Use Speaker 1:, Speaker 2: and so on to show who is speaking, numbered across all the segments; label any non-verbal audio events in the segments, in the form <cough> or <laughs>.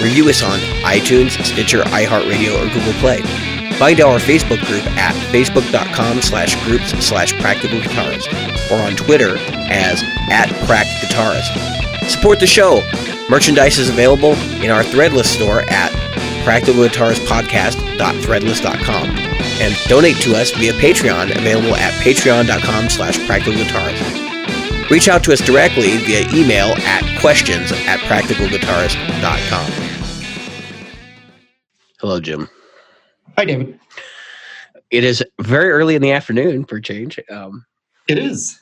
Speaker 1: Review us on iTunes, Stitcher, iHeartRadio, or Google Play. Find our Facebook group at facebook.com slash groups slash practical guitarist or on Twitter as at cracked guitarist. Support the show. Merchandise is available in our Threadless store at practicalguitaristpodcast.threadless.com and donate to us via Patreon available at patreon.com slash practicalguitarist. Reach out to us directly via email at questions at practicalguitarist.com. Hello, Jim.
Speaker 2: Hi, David.
Speaker 1: It is very early in the afternoon for change. Um,
Speaker 2: it is.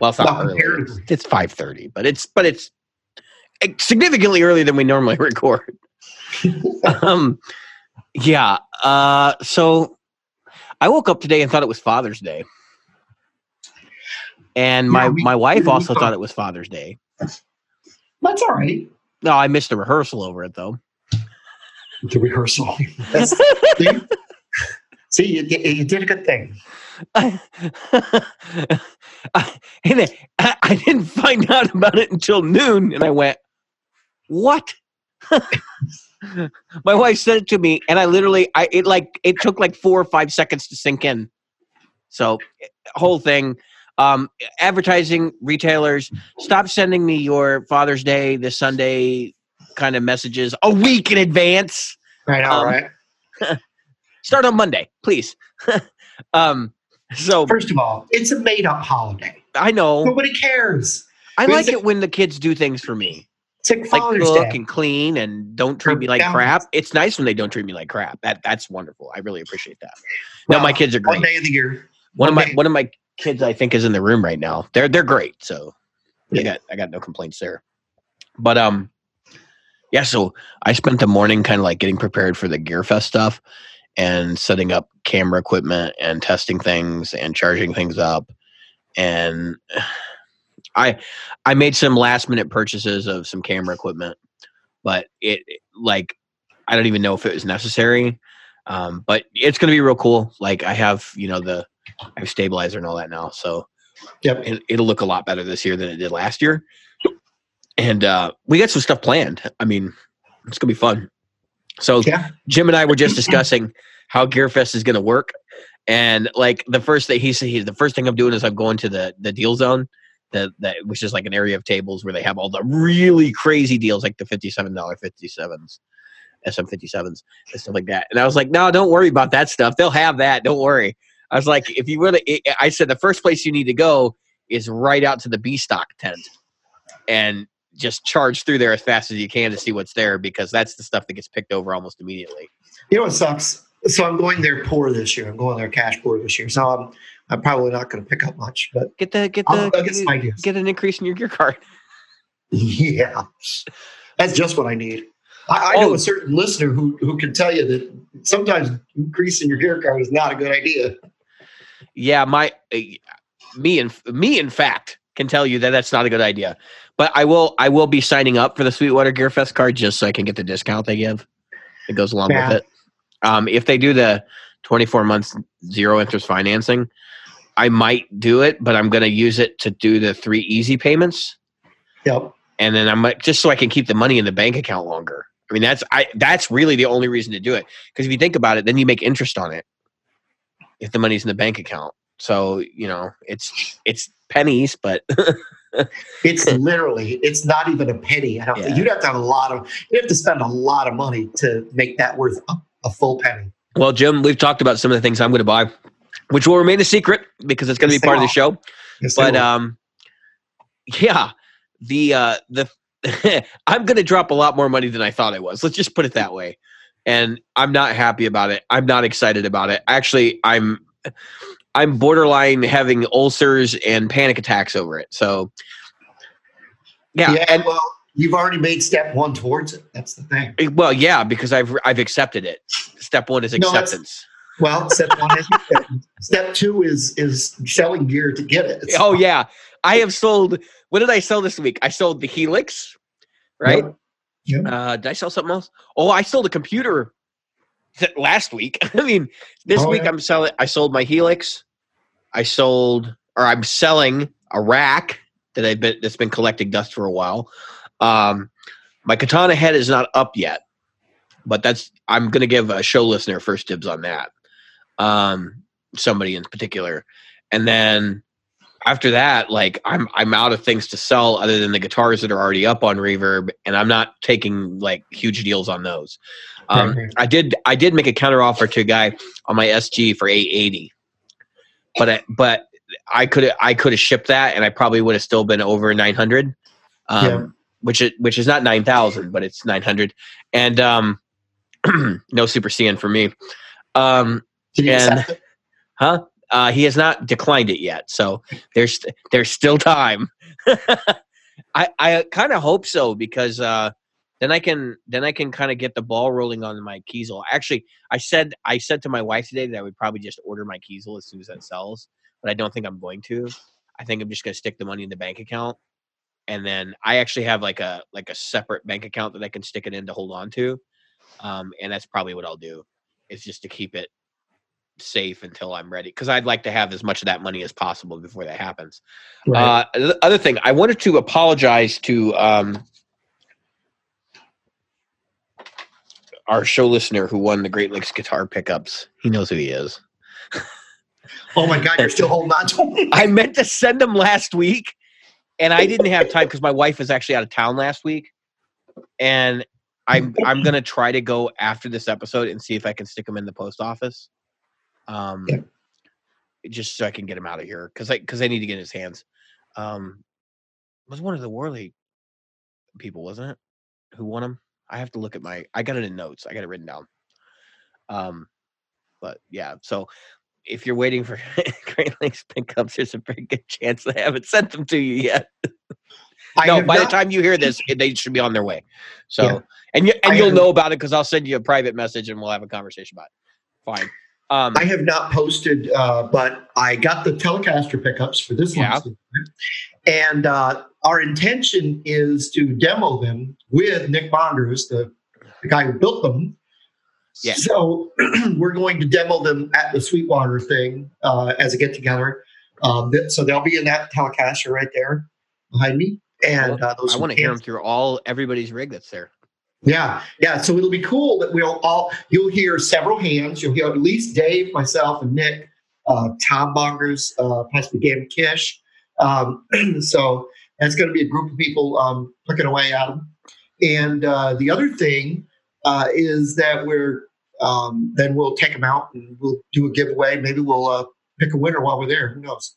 Speaker 1: Well, it's not well, early. It's five thirty, but it's but it's significantly earlier than we normally <laughs> record. um, yeah. Uh, so I woke up today and thought it was Father's Day, and my yeah, we, my wife also thought it was Father's Day.
Speaker 2: That's all right.
Speaker 1: No, I missed a rehearsal over it though
Speaker 2: the rehearsal. <laughs> <laughs> see, you, you, did a good thing. I, <laughs>
Speaker 1: I, I didn't find out about it until noon, and I went, "What?" My wife said it to me, and I literally, I it like it took like four or five seconds to sink in. So, whole thing. Um, advertising retailers, stop sending me your Father's Day this Sunday kind of messages a week in advance.
Speaker 2: Right. All um, right. <laughs>
Speaker 1: start on Monday, please. <laughs> um, so
Speaker 2: first of all, it's a made-up holiday.
Speaker 1: I know.
Speaker 2: Nobody cares.
Speaker 1: I like it, when the kids do things for me.
Speaker 2: It's like, like
Speaker 1: cook
Speaker 2: Day.
Speaker 1: and clean and don't treat me like crap. It's nice when they don't treat me like crap. That that's wonderful. I really appreciate that. Well, now my kids are great.
Speaker 2: One day of the year.
Speaker 1: One, one of my one of my kids I think is in the room right now. They're they're great. So yeah. I got I got no complaints there. But um yeah, so I spent the morning kind of like getting prepared for the Gear Fest stuff and setting up camera equipment and testing things and charging things up. And I I made some last minute purchases of some camera equipment, but it like I don't even know if it was necessary. Um, but it's gonna be real cool. Like I have, you know, the I have stabilizer and all that now, so
Speaker 2: yep.
Speaker 1: it, it'll look a lot better this year than it did last year and uh, we got some stuff planned. I mean, it's gonna be fun. So yeah. Jim and I were just discussing how Gearfest is gonna work, and like the first thing he said, he, the first thing I'm doing is I'm going to the the deal zone, that that which is like an area of tables where they have all the really crazy deals, like the fifty seven dollar fifty sevens. SM57s and stuff like that. And I was like, no, don't worry about that stuff. They'll have that. Don't worry. I was like, if you really, I said the first place you need to go is right out to the B stock tent. And just charge through there as fast as you can to see what's there because that's the stuff that gets picked over almost immediately.
Speaker 2: You know what sucks? So I'm going there poor this year. I'm going there cash poor this year. So I'm I'm probably not going to pick up much. But
Speaker 1: get the get the I'll, I'll get, get, an increase in your gear card. <laughs>
Speaker 2: Yeah, that's just what I need. I, I oh. know a certain listener who who can tell you that sometimes increasing your gear card is not a good idea.
Speaker 1: Yeah, my uh, me and me in fact can tell you that that's not a good idea. But I will I will be signing up for the Sweetwater Gear Fest card just so I can get the discount they give. It goes along yeah. with it. Um, if they do the 24 months zero interest financing, I might do it, but I'm going to use it to do the three easy payments.
Speaker 2: Yep.
Speaker 1: And then I'm just so I can keep the money in the bank account longer. I mean, that's I that's really the only reason to do it. Because if you think about it, then you make interest on it if the money's in the bank account. So you know, it's it's pennies, but <laughs>
Speaker 2: it's literally it's not even a penny. I don't yeah. you'd have to have a lot of you have to spend a lot of money to make that worth a, a full penny.
Speaker 1: Well, Jim, we've talked about some of the things I'm going to buy, which will remain a secret because it's going to be part of the show.
Speaker 2: Yes,
Speaker 1: But um, yeah, the uh, the <laughs> I'm going to drop a lot more money than I thought I was. Let's just put it that way. And I'm not happy about it. I'm not excited about it. Actually, I'm I'm borderline having ulcers and panic attacks over it. So yeah,
Speaker 2: yeah,
Speaker 1: and
Speaker 2: well, you've already made step one towards it. That's the thing.
Speaker 1: well, yeah, because I've I've accepted it. Step one is
Speaker 2: No,
Speaker 1: acceptance.
Speaker 2: Well, step one is acceptance. <laughs> step two is is selling gear to get it.
Speaker 1: Oh yeah, I have sold. What did I sell this week? I sold the Helix, right?
Speaker 2: Yep.
Speaker 1: Uh, did I sell something else? Oh, I sold a computer th- <laughs> last week. <laughs> I mean, this
Speaker 2: Oh,
Speaker 1: week
Speaker 2: yeah.
Speaker 1: I'm selling. I sold my Helix. I sold, or I'm selling a rack that I've been that's been collecting dust for a while. Um, my katana head is not up yet, but that's I'm gonna give a show listener first dibs on that. Um, somebody in particular, and then after that, like I'm I'm out of things to sell other than the guitars that are already up on Reverb, and I'm not taking like huge deals on those. Um,
Speaker 2: right.
Speaker 1: I did I did make a counter offer to a guy on my SG for 880, but I, but I could I could have shipped that, and I probably would have still been over 900. Um,
Speaker 2: Yeah.
Speaker 1: Which is which is not 9,000, but it's 900, and um, <clears throat> no super CN for me. Um,
Speaker 2: Can you
Speaker 1: and-
Speaker 2: accept it?
Speaker 1: Huh? Uh, he has not declined it yet, so there's there's still time. <laughs> I I kind of hope so because uh, then I can then I can kind of get the ball rolling on my Kiesel. Actually, I said I said to my wife today that I would probably just order my Kiesel as soon as that sells, but I don't think I'm going to. I think I'm just going to stick the money in the bank account, and then I actually have like a like a separate bank account that I can stick it in to hold on to, um, and that's probably what I'll do. Is just to keep it safe until I'm ready because I'd like to have as much of that money as possible before that happens.
Speaker 2: Right.
Speaker 1: Uh, the other thing, I wanted to apologize to um, our show listener who won the Great Lakes guitar pickups. He knows who he is. <laughs>
Speaker 2: oh my God, you're still holding on to it. <laughs>
Speaker 1: I meant to send them last week, and I didn't have time because my wife was actually out of town last week, and I'm I'm gonna try to go after this episode and see if I can stick them in the post office, um,
Speaker 2: Yeah.
Speaker 1: just so I can get him out of here because I because I need to get in his hands. Um, it was one of the Worley people, wasn't it? Who won them? I have to look at my. I got it in notes. I got it written down. Um, but yeah, so if you're waiting for <laughs> Great Lakes pickups, there's a very good chance they haven't sent them to you yet.
Speaker 2: I
Speaker 1: no, by
Speaker 2: not-
Speaker 1: the time you hear this, <laughs> they should be on their way. So,
Speaker 2: Yeah.
Speaker 1: and you and
Speaker 2: I
Speaker 1: you'll know about it because I'll send you a private message and we'll have a conversation about it. Fine. Um,
Speaker 2: I have not posted, uh, but I got the Telecaster pickups for this
Speaker 1: Yeah.
Speaker 2: one. And uh, our intention is to demo them with Nick Bonders, the, the guy who built them.
Speaker 1: Yeah.
Speaker 2: So <clears throat> we're going to demo them at the Sweetwater thing uh, as a get together. Um, th- so they'll be in that Telecaster right there behind me. And uh, those
Speaker 1: I want to hear them through all everybody's rig that's there.
Speaker 2: Yeah, yeah. So it'll be cool that we'll all you'll hear several hands. You'll hear at least Dave, myself, and Nick, uh, Tom Bongers, uh, possibly Gavin Kish. Um, <clears throat> so that's going to be a group of people um, clicking away at them. And uh, the other thing uh, is that we're um, then we'll take them out and we'll do a giveaway. Maybe we'll uh, pick a winner while we're there. Who knows?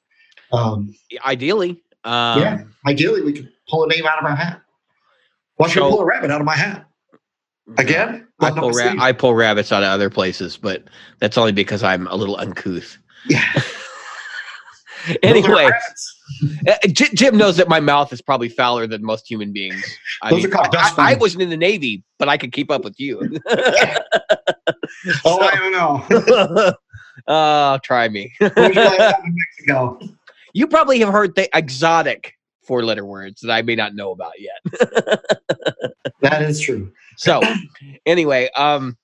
Speaker 2: Um,
Speaker 1: Ideally, um,
Speaker 2: yeah. Ideally, we could pull a name out of our hat. Why should I
Speaker 1: So-
Speaker 2: pull a rabbit out of my hat again?
Speaker 1: I pull, ra- I pull rabbits out of other places, but that's only because I'm a little uncouth.
Speaker 2: Yeah. <laughs>
Speaker 1: Anyway. Uh, J- Jim knows that my mouth is probably fouler than most human beings. I,
Speaker 2: Those are called dust
Speaker 1: I, I wasn't in the Navy, but I could keep up with you. <laughs>
Speaker 2: Oh, I don't know. <laughs>
Speaker 1: uh, try me.
Speaker 2: What was your last time in Mexico?
Speaker 1: you probably have heard the exotic four letter words that I may not know about yet.
Speaker 2: That is true.
Speaker 1: So anyway, um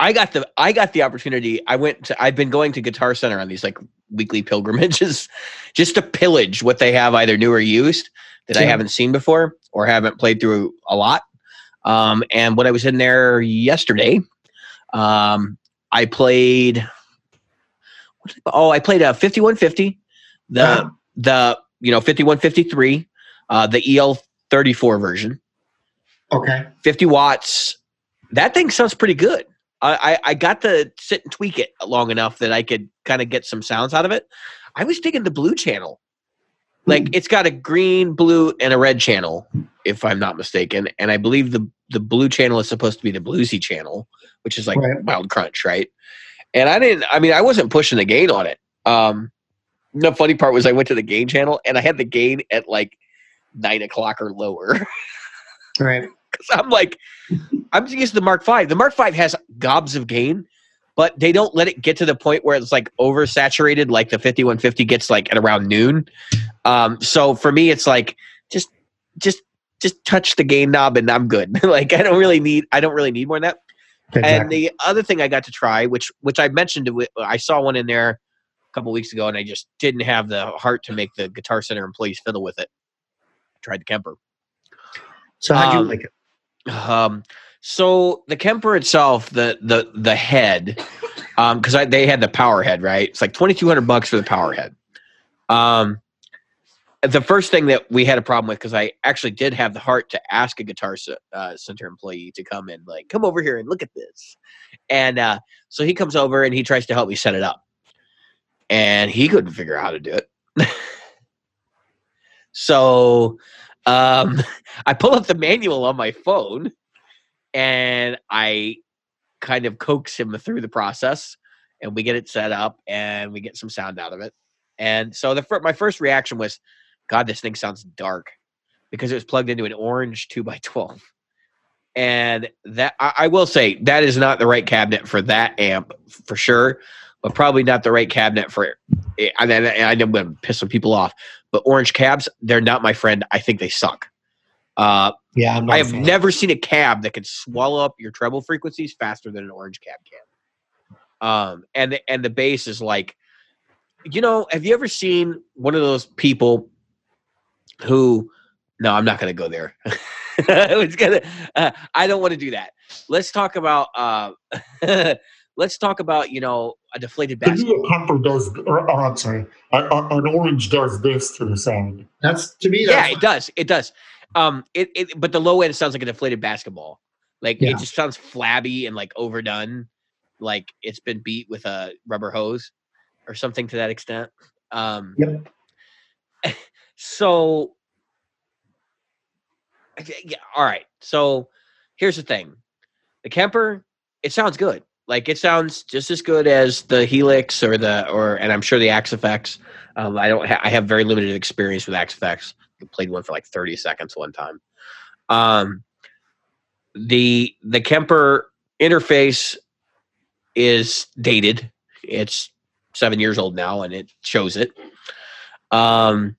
Speaker 1: I got the I got the opportunity. I went to I've been going to Guitar Center on these like weekly pilgrimages <laughs> just to pillage what they have either new or used that I haven't seen before or haven't played through a lot. Um and when I was in there yesterday, um I played what oh, I played a 5150, the the you know 5153, uh the EL34 version.
Speaker 2: Okay.
Speaker 1: 50 watts. That thing sounds pretty good. I, I got to sit and tweak it long enough that I could kind of get some sounds out of it. I was digging the blue channel. Like
Speaker 2: Hmm.
Speaker 1: it's got a green, blue, and a red channel, if I'm not mistaken. And I believe the the blue channel is supposed to be the bluesy channel, which is like
Speaker 2: Right.
Speaker 1: mild crunch, right? And I didn't. I mean, I wasn't pushing the gain on it. Um, the funny part was I went to the gain channel and I had the gain at like nine o'clock or lower. <laughs>
Speaker 2: Right.
Speaker 1: Because I'm like, I'm used to the Mark Five. The Mark Five has gobs of gain, but they don't let it get to the point where it's like oversaturated, like the 5150 gets like at around noon. Um, so for me, it's like just, just, just touch the gain knob and I'm good. <laughs> like I don't really need, I don't really need more than that. And the other thing I got to try, which which I mentioned, I saw one in there a couple weeks ago, and I just didn't have the heart to make the Guitar Center employees fiddle with it. I tried the Kemper.
Speaker 2: so how'd you
Speaker 1: um,
Speaker 2: like it?
Speaker 1: Um, so the Kemper itself, the the the head, um, because they had the power head, right? It's like twenty two hundred bucks for the power head. Um, the first thing that we had a problem with because I actually did have the heart to ask a guitar uh, center employee to come and like come over here and look at this, and uh, so he comes over and he tries to help me set it up, and he couldn't figure out how to do it. <laughs> so um, <laughs> I pull up the manual on my phone and I kind of coax him through the process and we get it set up and we get some sound out of it. And so the my first reaction was, God, this thing sounds dark because it was plugged into an orange two by twelve. And that I, I will say that is not the right cabinet for that amp for sure, but probably not the right cabinet for. And then I know I'm going to piss some people off, but orange cabs, they're not my friend. I think they suck. Uh,
Speaker 2: Yeah,
Speaker 1: I have never seen a cab that can swallow up your treble frequencies faster than an orange cab can. Um, and the, and the bass is like, you know, have you ever seen one of those people who? No, I'm not going to go there. <laughs> it's gonna. Uh, I don't want to do that. Let's talk about. Uh, <laughs> let's talk about you know a deflated
Speaker 3: To
Speaker 1: basketball.
Speaker 3: me, a Kemper does, or, or I'm sorry, a, a, an orange does this to the sound.
Speaker 2: That's to me.
Speaker 1: Yeah, it does. It does. Um, it, it but the low end sounds like a deflated basketball. Like
Speaker 2: Yeah.
Speaker 1: it just sounds flabby and like overdone, like it's been beat with a rubber hose or something to that extent. Um,
Speaker 2: Yep. <laughs>
Speaker 1: so okay, yeah, all right. So here's the thing: the Kemper, it sounds good. Like it sounds just as good as the Helix or the or, and I'm sure the Axe-Fx. Um, I don't. Ha- I have very limited experience with Axe-Fx. I played one for like 30 seconds one time. Um, the the Kemper interface is dated. It's seven years old now, and it shows it. Um,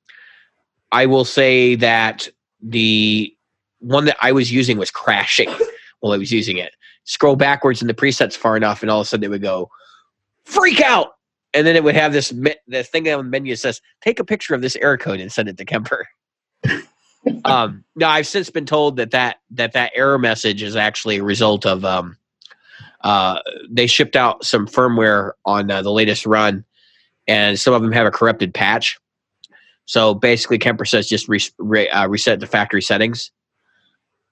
Speaker 1: I will say that the one that I was using was crashing <laughs> while I was using it. Scroll backwards in the presets far enough, and all of a sudden it would go freak out, and then it would have this me- this thing on the menu that says take a picture of this error code and send it to Kemper. <laughs> um, now I've since been told that that that that error message is actually a result of um, uh, they shipped out some firmware on uh, the latest run, and some of them have a corrupted patch. So basically, Kemper says just re- re- uh, reset the factory settings,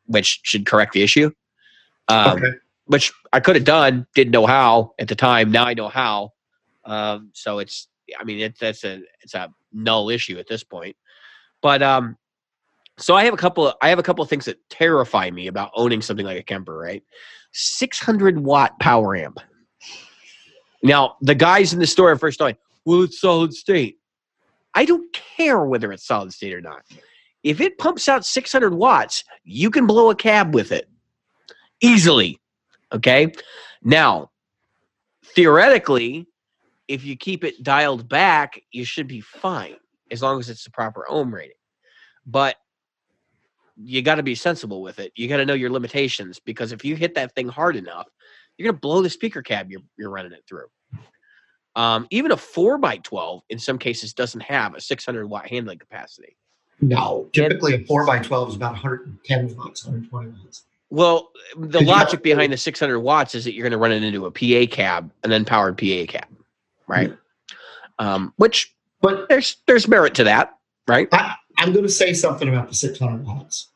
Speaker 1: which should correct the issue. Um,
Speaker 2: okay.
Speaker 1: Which I could have done, didn't know how at the time. Now I know how. Um, so it's, I mean, it, that's a it's a null issue at this point. But um, so I have a couple. Of, I have a couple of things that terrify me about owning something like a Kemper. Right, six hundred watt power amp. Now the guys in the store are first going, "Well, it's solid state." I don't care whether it's solid state or not. If it pumps out 600 watts, you can blow a cab with it easily. Okay. Now, theoretically, if you keep it dialed back, you should be fine as long as it's the proper ohm rating. But you got to be sensible with it. You got to know your limitations because if you hit that thing hard enough, you're going to blow the speaker cab you're, you're running it through. Um, even a 4 by 12 in some cases doesn't have a 600 watt handling capacity.
Speaker 2: No, typically a four by twelve is about 110 watts, 120 watts.
Speaker 1: Well, the logic behind the 600 watts is that you're going to run it into a PA cab an unpowered PA cab, right? Um, which
Speaker 2: But
Speaker 1: there's there's merit to that, right?
Speaker 2: I, I'm going to say something about the 600 watts.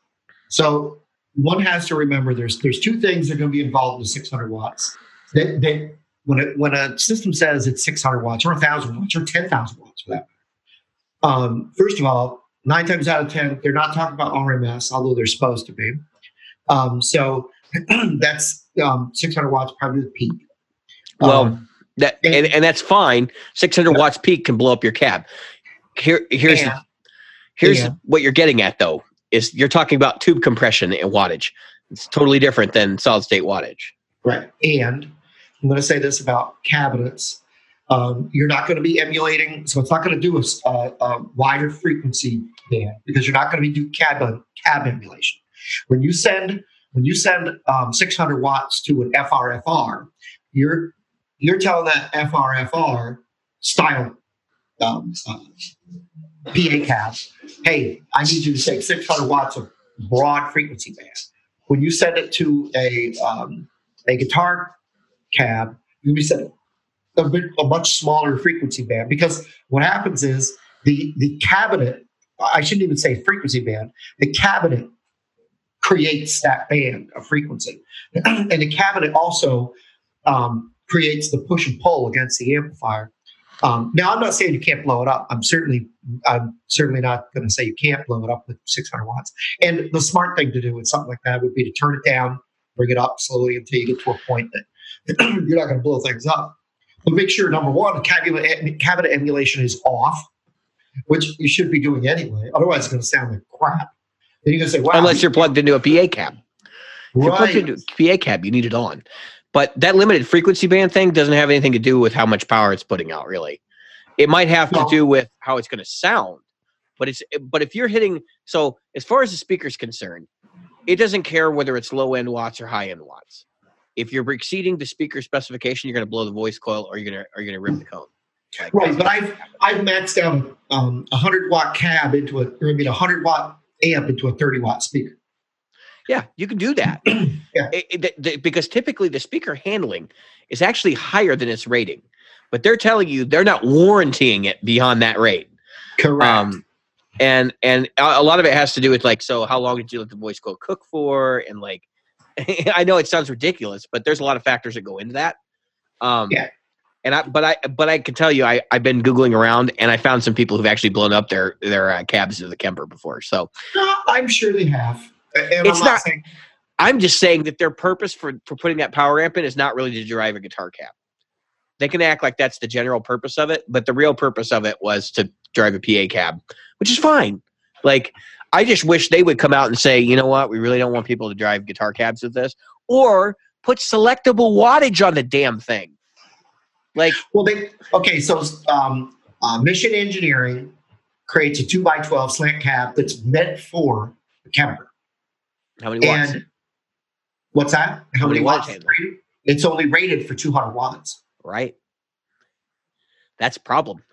Speaker 2: So one has to remember there's there's two things that are going to be involved in the 600 watts. they, they, when it, when a system says it's 600 watts or 1,000 watts or 10,000 watts for that, um, first of all, nine times out of 10, they're not talking about RMS, although they're supposed to be. Um, so <clears throat> that's um, 600 watts, probably the peak.
Speaker 1: Well,
Speaker 2: Um,
Speaker 1: that
Speaker 2: and-
Speaker 1: and, that's fine. 600 watts peak can blow up your cab. Here, here's the, here's
Speaker 2: and-
Speaker 1: what you're getting at though. Is you're talking about tube compression and wattage. It's totally different than solid state wattage.
Speaker 2: Right. And I'm going to say this about cabinets. Um, you're not going to be emulating, so it's not going to do a wider frequency band because you're not going to be do cab cab emulation. When you send when you send um, 600 watts to an FRFR, you're you're telling that FRFR style um, uh, PA cab, hey, I need you to take 600 watts of broad frequency band. When you send it to a um, a guitar cab, you be set a bit a much smaller frequency band because what happens is the the cabinet I shouldn't even say frequency band the cabinet creates that band of frequency <clears throat> and the cabinet also um, creates the push and pull against the amplifier um, now I'm not saying you can't blow it up I'm certainly I'm certainly not going to say you can't blow it up with 600 watts and the smart thing to do with something like that would be to turn it down bring it up slowly until you get to a point that <clears throat> you're not going to blow things up. But make sure number one, cabinet, cabinet emulation is off, which you should be doing anyway. Otherwise, it's going to sound like crap. Then you're to say, "Wow!"
Speaker 1: Unless you're plugged into a PA cab. If you're plugged
Speaker 2: right.
Speaker 1: into a PA cab, you need it on. But that limited frequency band thing doesn't have anything to do with how much power it's putting out, really. It might have to do with how it's going to sound. But it's but if you're hitting so as far as the speaker's concerned, it doesn't care whether it's low end watts or high end watts. If you're exceeding the speaker specification, you're going to blow the voice coil or you're going to or you're going to rip the cone. Like,
Speaker 2: Right, but I've I've maxed out um, a hundred watt cab into a, I mean, a hundred watt amp into a thirty watt speaker.
Speaker 1: Yeah, you can do that. <clears throat>
Speaker 2: Yeah.
Speaker 1: It- it- the- because typically the speaker handling is actually higher than its rating, but they're telling you they're not warranting it beyond that rate.
Speaker 2: Correct.
Speaker 1: Um, and and a lot of it has to do with like, so how long did you let the voice coil cook for? And like, <laughs> I know it sounds ridiculous, but there's a lot of factors that go into that. Um,
Speaker 2: Yeah.
Speaker 1: And I, but I, but I can tell you, I, I've been googling around, and I found some people who've actually blown up their their uh, cabs to the Kemper before. So
Speaker 2: No, I'm sure they have. And
Speaker 1: It's
Speaker 2: I'm not,
Speaker 1: not-
Speaker 2: saying
Speaker 1: I'm just saying that their purpose for for putting that power amp in is not really to drive a guitar cab. They can act like that's the general purpose of it, but the real purpose of it was to drive a PA cab, which is fine. Like I just wish they would come out and say, you know what, we really don't want people to drive guitar cabs with this, or put selectable wattage on the damn thing. Like
Speaker 2: Well, they okay. So um, uh, Mission Engineering creates a two by twelve slant cab that's meant for the Kemper.
Speaker 1: how many watts?
Speaker 2: And what's that? How,
Speaker 1: How
Speaker 2: many
Speaker 1: many
Speaker 2: watts?
Speaker 1: watts
Speaker 2: is it rated? It's only rated for 200 watts.
Speaker 1: right? That's a problem.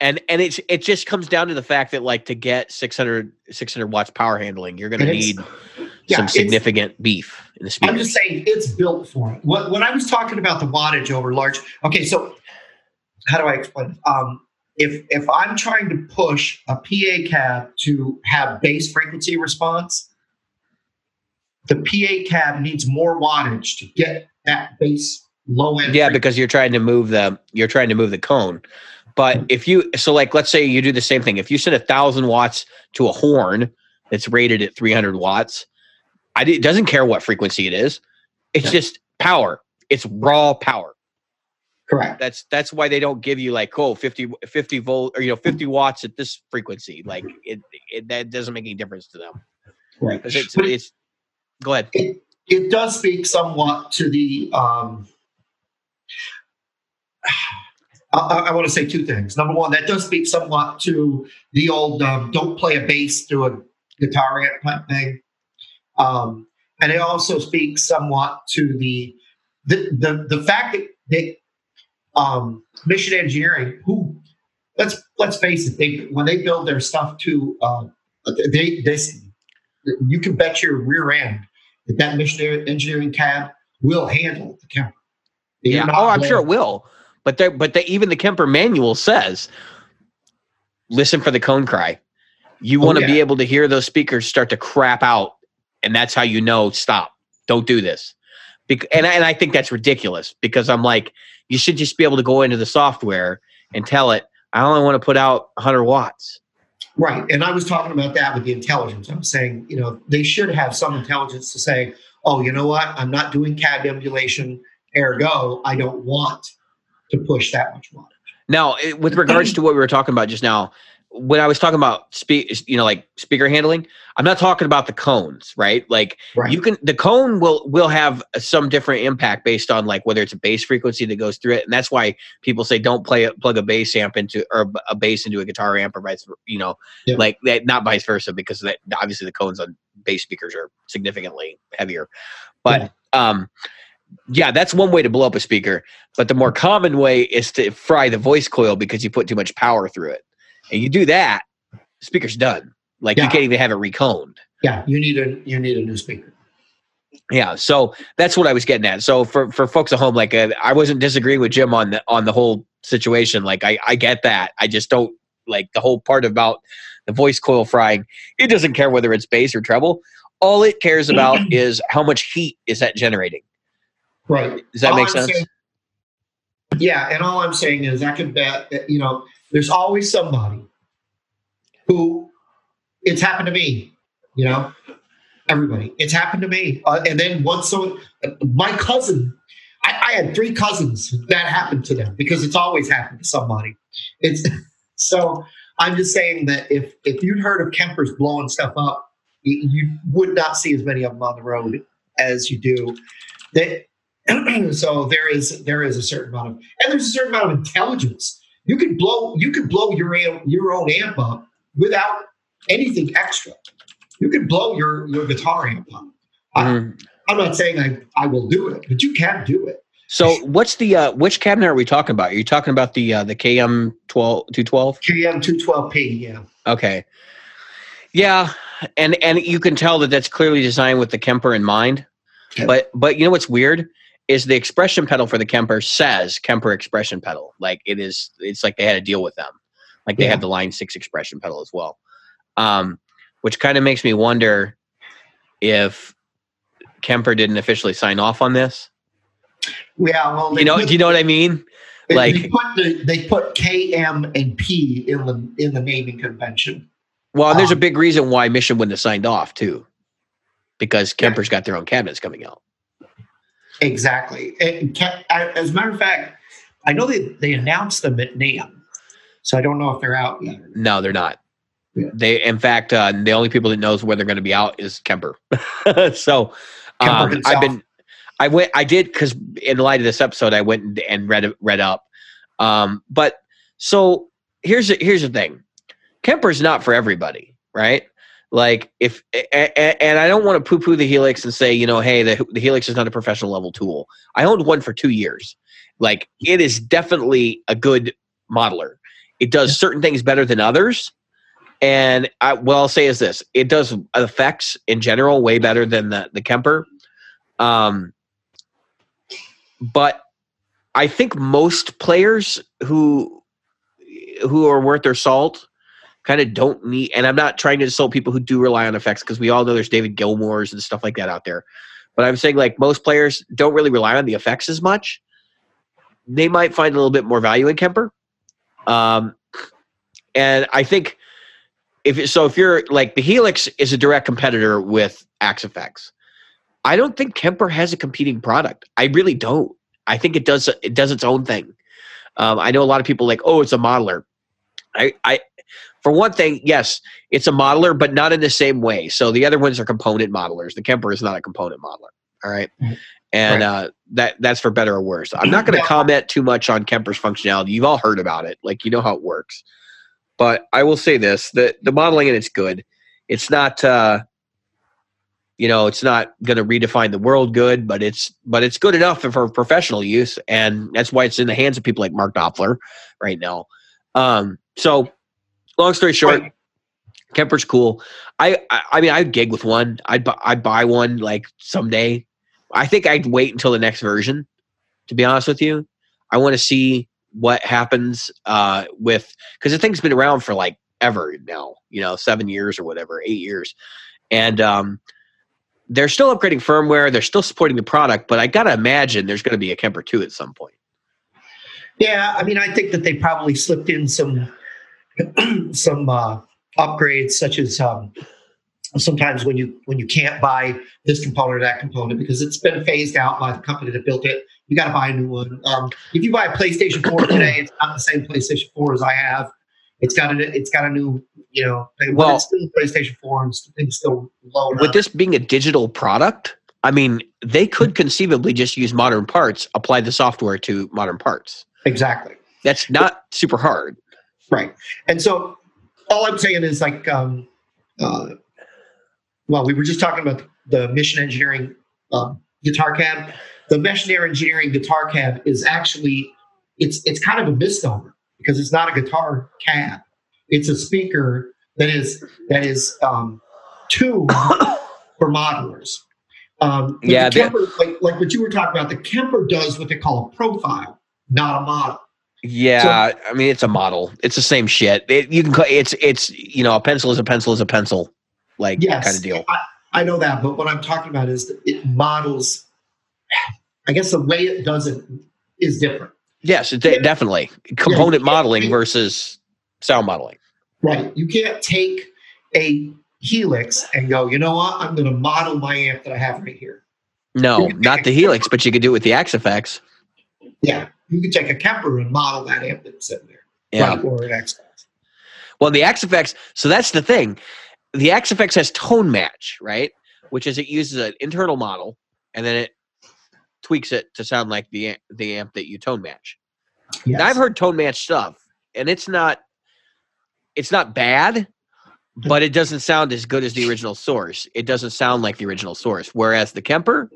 Speaker 1: And and it's it just comes down to the fact that like to get 600 600 watts power handling, you're going to need
Speaker 2: Yeah,
Speaker 1: some significant beef in the speaker.
Speaker 2: I'm just saying it's built for it. When, when I was talking about the wattage over large, okay, so how do I explain it? Um, if if I'm trying to push a PA cab to have bass frequency response, the PA cab needs more wattage to get that bass low end.
Speaker 1: yeah, because you're trying to move the you're trying to move the cone. But if you so like let's say you do the same thing. If you send a thousand watts to a horn that's rated at 300 watts, I it doesn't care what frequency it is. It's
Speaker 2: Yeah.
Speaker 1: just power. It's raw power.
Speaker 2: correct.
Speaker 1: that's that's why they don't give you like oh 50 50 volt or you know 50 watts at this frequency like it, it that doesn't make any difference to them
Speaker 2: Right.
Speaker 1: it's, it's go ahead
Speaker 2: it, it does speak somewhat to the um, <sighs> I, I want to say two things number one that does speak somewhat to the old um, don't play a bass to a guitar amp thing um, and it also speaks somewhat to the the the, the fact that, that um, mission engineering who let's let's face it they when they build their stuff to uh, they this you can bet your rear end that that mission engineering cab will handle the Kemper. You're
Speaker 1: yeah oh i'm sure it will but there but the, even the kemper manual says listen for the cone cry you
Speaker 2: Oh,
Speaker 1: want to be
Speaker 2: yeah.
Speaker 1: able to hear those speakers start to crap out and that's how you know stop don't do this Bec- and I, and I think that's ridiculous because I'm like, you should just be able to go into the software and tell it, I only want to put out 100 watts.
Speaker 2: Right. And I was talking about that with the intelligence. I'm saying, you know, they should have some intelligence to say, oh, you know what? I'm not doing cab emulation. Ergo, I don't want to push that much water
Speaker 1: Now, with regards to what we were talking about just now, when I was talking about speak, you know, like speaker handling, I'm not talking about the cones, right? Like
Speaker 2: Right.
Speaker 1: you can, the cone will will have some different impact based on like whether it's a bass frequency that goes through it, and that's why people say don't play a, plug a bass amp into or a bass into a guitar amp or vice, you know,
Speaker 2: Yeah.
Speaker 1: like that, not vice versa because that obviously the cones on bass speakers are significantly heavier, but um. Yeah, that's one way to blow up a speaker. But the more common way is to fry the voice coil because you put too much power through it. And you do that, speaker's done. Like you can't even have it reconed.
Speaker 2: Yeah, you need a you need a new speaker.
Speaker 1: Yeah, so that's what I was getting at. So for for folks at home, like uh, I wasn't disagreeing with Jim on the on the whole situation. Like I I get that. I just don't like the whole part about the voice coil frying. It doesn't care whether it's bass or treble. All it cares about <clears throat> is how much heat is that generating.
Speaker 2: Right.
Speaker 1: Does that
Speaker 2: All
Speaker 1: make
Speaker 2: I'm
Speaker 1: sense?
Speaker 2: saying- yeah, and all I'm saying is I can bet that, you know, there's always somebody who it's happened to me, you know, everybody. It's happened to me. Uh, and then once someone, my cousin, I, I had three cousins that happened to them because it's always happened to somebody. It's <laughs> so I'm just saying that if if you'd heard of Kempers blowing stuff up, you, you would not see as many of them on the road as you do. That <clears throat> so there is there is a certain amount of and there's a certain amount of intelligence. You could blow you could blow your amp, your own amp up without anything extra. You could blow your your guitar amp up. I,
Speaker 1: Mhm.
Speaker 2: I'm not saying I, I will do it, but you can do it.
Speaker 1: So what's the uh, which cabinet are we talking about? Are you talking about the uh, the KM 12 212?
Speaker 2: KM two twelve P, yeah.
Speaker 1: Okay. Yeah, and and you can tell that that's clearly designed with the Kemper in mind.
Speaker 2: Yeah.
Speaker 1: But but you know what's weird is the expression pedal for the Kemper says Kemper expression pedal. Like it is it's like they had a deal with them. Like they
Speaker 2: Yeah.
Speaker 1: have the line 6 expression pedal as well. Um which kind of makes me wonder if Kemper didn't officially sign off on this.
Speaker 2: Yeah, well,
Speaker 1: You know,
Speaker 2: put,
Speaker 1: do you know what I mean?
Speaker 2: they,
Speaker 1: like-
Speaker 2: they put the, they put KM and P in the in the naming convention.
Speaker 1: Well, and there's a
Speaker 2: Um,
Speaker 1: big reason why Mission wouldn't have signed off too. Because Kemper's got their own cabinets coming out.
Speaker 2: Exactly. I- as a matter of fact, I know they they announced them at NAMM, so I don't know if they're out yet.
Speaker 1: No, they're not.
Speaker 2: Yeah.
Speaker 1: They, in fact, uh, the only people that knows where they're going to be out is Kemper. <laughs> so,
Speaker 2: Kemper
Speaker 1: um,
Speaker 2: himself.
Speaker 1: I've been, I went, I did because in light of this episode, I went and, and read read up. Um, but so here's the, here's the thing, Kemper's not for everybody, right? Like if and I don't want to poo poo the Helix and say you know hey the the Helix is not a professional level tool. I owned one for two years. Like it is definitely a good modeler. It does certain things better than others. And I, what I'll say is this: it does effects in general way better than the the Kemper. Um, but I think most players who who are worth their salt kind of don't need. And I'm not trying to insult people who do rely on effects because we all know there's David Gilmour's and stuff like that out there. But I'm saying like most players don't really rely on the effects as much. They might find a little bit more value in Kemper. Um, and I think if so, if you're like the Helix is a direct competitor with Axe-Fx, I don't think Kemper has a competing product. I really don't. I think it does it does its own thing. Um, I know a lot of people like, oh, it's a modeler. I, I, for one thing, yes, it's a modeler, but not in the same way. So the other ones are component modelers. The Kemper is not a component modeler. All right,
Speaker 2: Mhm.
Speaker 1: and
Speaker 2: Right.
Speaker 1: uh, that that's for better or worse. I'm not going to comment too much on Kemper's functionality. You've all heard about it, like you know how it works. But I will say this: the the modeling in it's good. It's not. Uh, you know, it's not going to redefine the world good, but it's but it's good enough for professional use, and that's why it's in the hands of people like Mark Knopfler right now. Um, so, long story short,
Speaker 2: Right.
Speaker 1: Kemper's cool. I, I I mean I'd gig with one. I'd bu- I'd buy one like someday. I think I'd wait until the next version. To be honest with you, I want to see what happens uh, with because the thing's been around for like ever now. You know, seven years or whatever, eight years, and um, they're still upgrading firmware. They're still supporting the product, but I gotta imagine there's going to be a Kemper two at some point.
Speaker 2: Yeah, I mean, I think that they probably slipped in some <clears throat> some uh, upgrades, such as um, sometimes when you when you can't buy this component or that component because it's been phased out by the company that built it, you got to buy a new one. Um, if you buy a PlayStation 4 <clears throat> today, it's not the same PlayStation 4 as I have. It's got a it's got a new you know, thing,
Speaker 1: Well-
Speaker 2: it's still PlayStation 4 and things still low enough.
Speaker 1: With this being a digital product, I mean, they could conceivably just use modern parts, apply the software to modern parts.
Speaker 2: exactly.
Speaker 1: That's not super hard.
Speaker 2: Right. And so all I'm saying is like, um, uh, well, we were just talking about the mission engineering um, guitar cab. The mission engineering guitar cab is actually it's it's kind of a misnomer because it's not a guitar cab. It's a speaker that is that is um, tuned for modelers. Um,
Speaker 1: Yeah,
Speaker 2: Kemper, like like what you were talking about, the Kemper does what they call a profile, not a model.
Speaker 1: Yeah, I mean, it's a model. It's the same shit. It, you can. It's it's you know, a pencil is a pencil is a pencil, like
Speaker 2: yes,
Speaker 1: kind of deal.
Speaker 2: I, I know that, but what I'm talking about is that it models. I guess the way it does it is different,
Speaker 1: Yes, it, definitely component modeling versus sound modeling.
Speaker 2: right? You can't take a Helix and go, you know what? I'm going to model my amp that I have right here.
Speaker 1: No, not the Helix, but you could do it with the Axe-Fx.
Speaker 2: Yeah, you can take a Kemper and model that amp that's sitting there,
Speaker 1: Yeah.
Speaker 2: right? Or an X.
Speaker 1: Well, the Axe-Fx. So that's the thing. The Axe-Fx has tone match, right? Which is it uses an internal model and then it tweaks it to sound like the amp, the amp that you tone match.
Speaker 2: Yes.
Speaker 1: Now, I've heard tone match stuff, and it's not it's not bad, but it doesn't sound as good as the original source. It doesn't sound like the original source. Whereas the Kemper,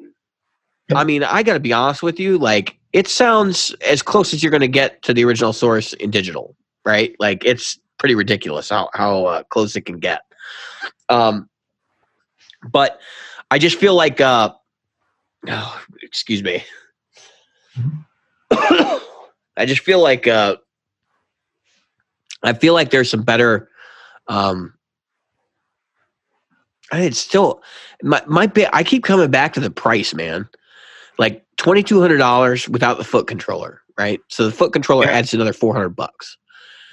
Speaker 1: I mean, I got to be honest with you, like it sounds as close as you're going to get to the original source in digital, right? Like it's pretty ridiculous how how uh, close it can get. Um, but I just feel like, uh, oh, excuse me. <coughs> I just feel like uh, I feel like there's some better. Um, I- it's still my my bit. I keep coming back to the price, man. Like twenty two hundred dollars without the foot controller, right? So the foot controller
Speaker 2: Yeah.
Speaker 1: adds another four hundred bucks.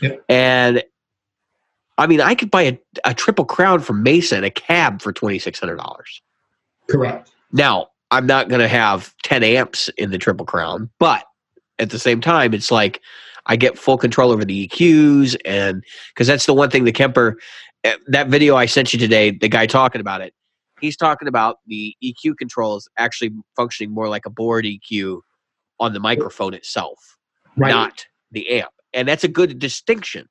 Speaker 2: Yep.
Speaker 1: And I mean, I could buy a, a triple crown from Mason, a cab for twenty six hundred dollars.
Speaker 2: Correct.
Speaker 1: Now, I'm not going to have 10 amps in the Triple Crown, but at the same time, it's like I get full control over the EQs. And because that's the one thing the Kemper, eh, that video I sent you today, the guy talking about it, he's talking about the EQ controls actually functioning more like a board EQ on the microphone itself
Speaker 2: Right.
Speaker 1: not the amp. And that's a good distinction.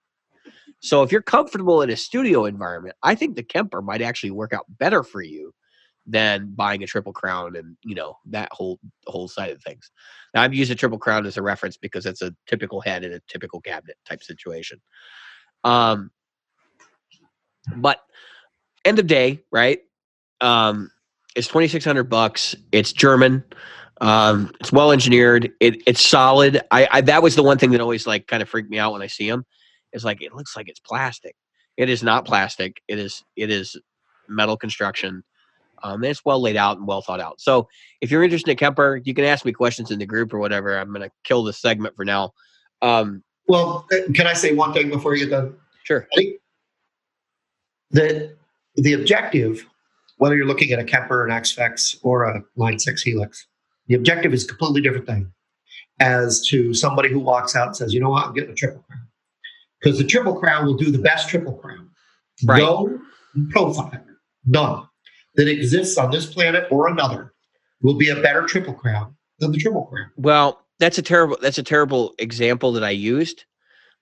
Speaker 1: So if you're comfortable in a studio environment, I think the Kemper might actually work out better for you than buying a triple crown and you know that whole whole side of things. Now I've used a triple crown as a reference because it's a typical head in a typical cabinet type situation. Um but end of day, right? Um it's 2600 bucks. It's German. Um, it's well engineered. It, it's solid. I, I that was the one thing that always like kind of freaked me out when I see them. Is like it looks like it's plastic. It is not plastic. It is it is metal construction. Um, it's well laid out and well thought out. So if you're interested in Kemper, you can ask me questions in the group or whatever. I'm gonna kill this segment for now. Um,
Speaker 2: Well, uh, can I say one thing before you get done?
Speaker 1: sure.
Speaker 2: I think the the objective, whether you're looking at a Kemper, an Axe-Fx, or a Line Six Helix, the objective is a completely different thing. As to somebody who walks out and says, "You know what? I'm getting a triple crown," because the triple crown will do the best triple crown.
Speaker 1: Right.
Speaker 2: No profile, none that exists on this planet or another will be a better triple crown than the triple crown.
Speaker 1: Well, that's a terrible that's a terrible example that I used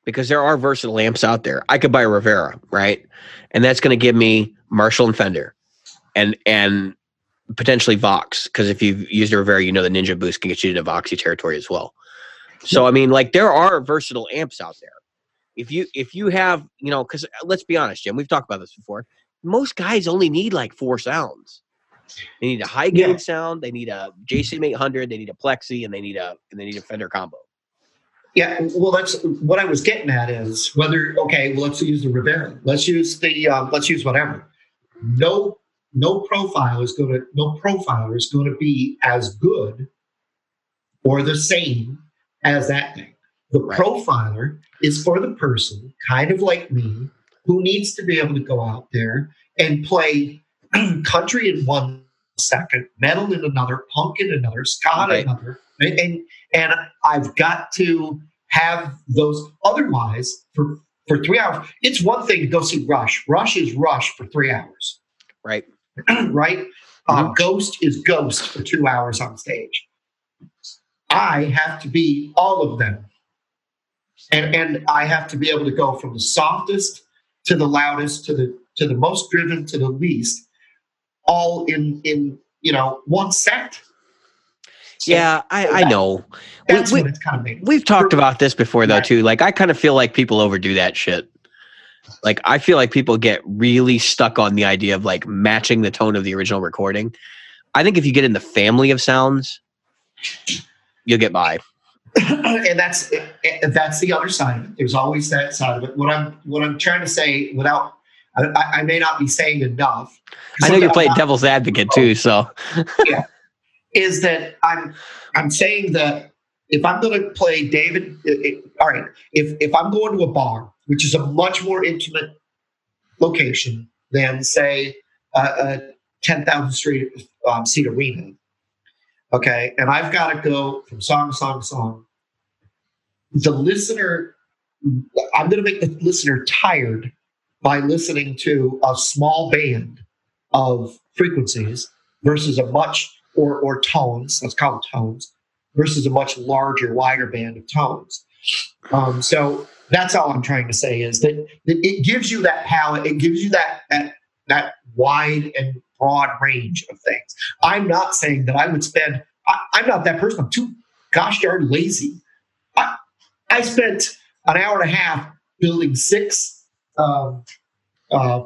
Speaker 1: because there are versatile amps out there. I could buy a Rivera, right? And that's going to give me Marshall and Fender and and potentially Vox because if you've used a Rivera, you know the Ninja Boost can get you into Voxy territory as well. So I mean, like there are versatile amps out there. If you if you have, you know, because let's be honest, Jim, we've talked about this before. Most guys only need like four sounds. They need a high gain
Speaker 2: Yeah.
Speaker 1: sound. They need a JCM 800. They need a Plexi, and they need a and they need a Fender combo.
Speaker 2: Yeah, well, that's what I was getting at is whether okay, well, let's use the Rivera, let's use the um, let's use whatever. No no profile is going to no profiler is going to be as good or the same as that thing. The
Speaker 1: Right.
Speaker 2: profiler is for the person, kind of like me, who needs to be able to go out there and play <clears throat> country in one second, metal in another, punk in another, ska
Speaker 1: Right.
Speaker 2: in another, and, and and I've got to have those. Otherwise, for for three hours, it's one thing to go see Rush. Rush is Rush for three hours,
Speaker 1: Right. <clears throat>
Speaker 2: right? Uh, Ghost is Ghost for two hours on stage. I have to be all of them, and and I have to be able to go from the softest to the loudest to the to the most driven to the least, all in in you know one set. So
Speaker 1: Yeah, I, I know.
Speaker 2: That's
Speaker 1: we,
Speaker 2: what it's kind of made.
Speaker 1: we've talked about this before though too. Like I kind of feel like people overdo that shit. Like I feel like people get really stuck on the idea of like matching the tone of the original recording. I think if you get in the family of sounds, you'll get by. <coughs>
Speaker 2: and that's eh, that's the other side of it. There's always that side of it. What I'm what I'm trying to say, without I, I may not be saying enough.
Speaker 1: I know you're playing
Speaker 2: not-
Speaker 1: devil's advocate too, so <laughs> yeah
Speaker 2: is that I'm I'm saying that if I'm going to play David, it, it- all right, if if I'm going to a bar, which is a much more intimate location than say a, a ten thousand street um, seat arena, okay, and I've got to go from song to song to song. The listener, I'm going to make the listener tired by listening to a small band of frequencies versus a much or or tones, let's call them tones, versus a much larger, wider band of tones. Um, so that's all I'm trying to say is that, that it gives you that palette, it gives you that, that that wide and broad range of things. I'm not saying that I would spend. I, I'm not that person. I'm too gosh darn lazy. I, I spent an hour and a half building six um, uh,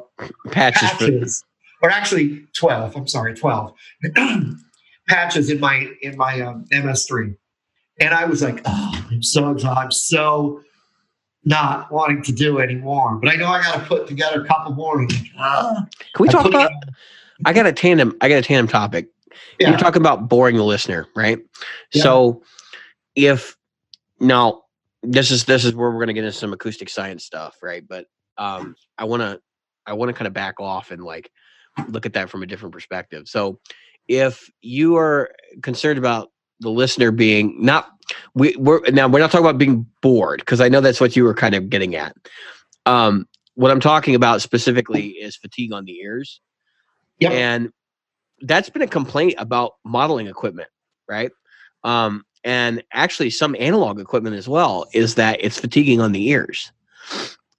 Speaker 1: patches. For,
Speaker 2: patches, or actually twelve. I'm sorry, twelve <clears throat> patches in my in my um, MS3, and I was like, oh, I'm so exhausted. I'm so not wanting to do anymore. But I know I got to put together a couple more. ah.
Speaker 1: can we talk about? I got a tandem. I got a tandem topic.
Speaker 2: Yeah.
Speaker 1: You're talking about boring the listener, right?
Speaker 2: Yeah.
Speaker 1: So, if now this is this is where we're going to get into some acoustic science stuff, right? But um, I want to I want to kind of back off and like look at that from a different perspective. So, if you are concerned about the listener being not we we're now we're not talking about being bored because I know that's what you were kind of getting at. Um, what I'm talking about specifically is fatigue on the ears.
Speaker 2: Yep.
Speaker 1: And that's been a complaint about modeling equipment, right? Um, and actually some analog equipment as well is that it's fatiguing on the ears.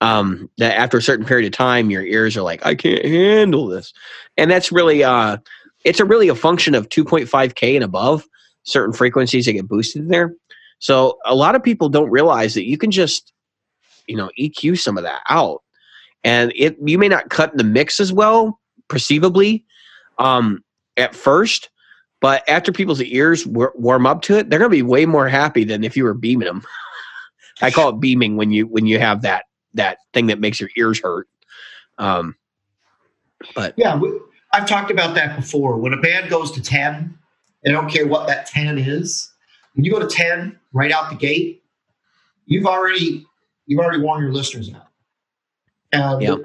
Speaker 1: Um, that after a certain period of time, your ears are like, I can't handle this. And that's really uh it's a really a function of 2.5k and above certain frequencies that get boosted there. So a lot of people don't realize that you can just, you know, EQ some of that out. And it you may not cut the mix as well, perceivably, um, at first, but after people's ears wor- warm up to it, they're gonna be way more happy than if you were beaming them. I call it beaming when you when you have that that thing that makes your ears hurt. Um, but
Speaker 2: Yeah, I've talked about that before. When a band goes to 10, I don't care what that 10 is. When you go to 10 right out the gate, you've already you've already worn your listeners out. And
Speaker 1: Yep.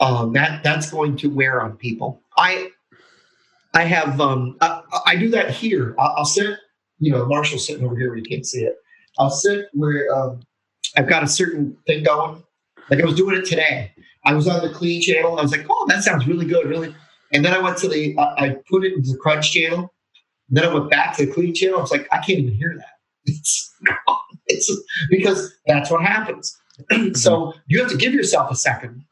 Speaker 2: um, that that's going to wear on people. I I have um I, I do that here. I'll, I'll sit, you know, Marshall's sitting over here where you can't see it. I'll sit where um, I've got a certain thing going. Like I was doing it today. I was on the clean channel. I was like, oh, that sounds really good, really. And then I went to the, I, I put it into the crunch channel. And then I went back to the clean channel. I was like, I can't even hear that. <laughs> It's, it's because that's what happens. <clears throat> so you have to give yourself a second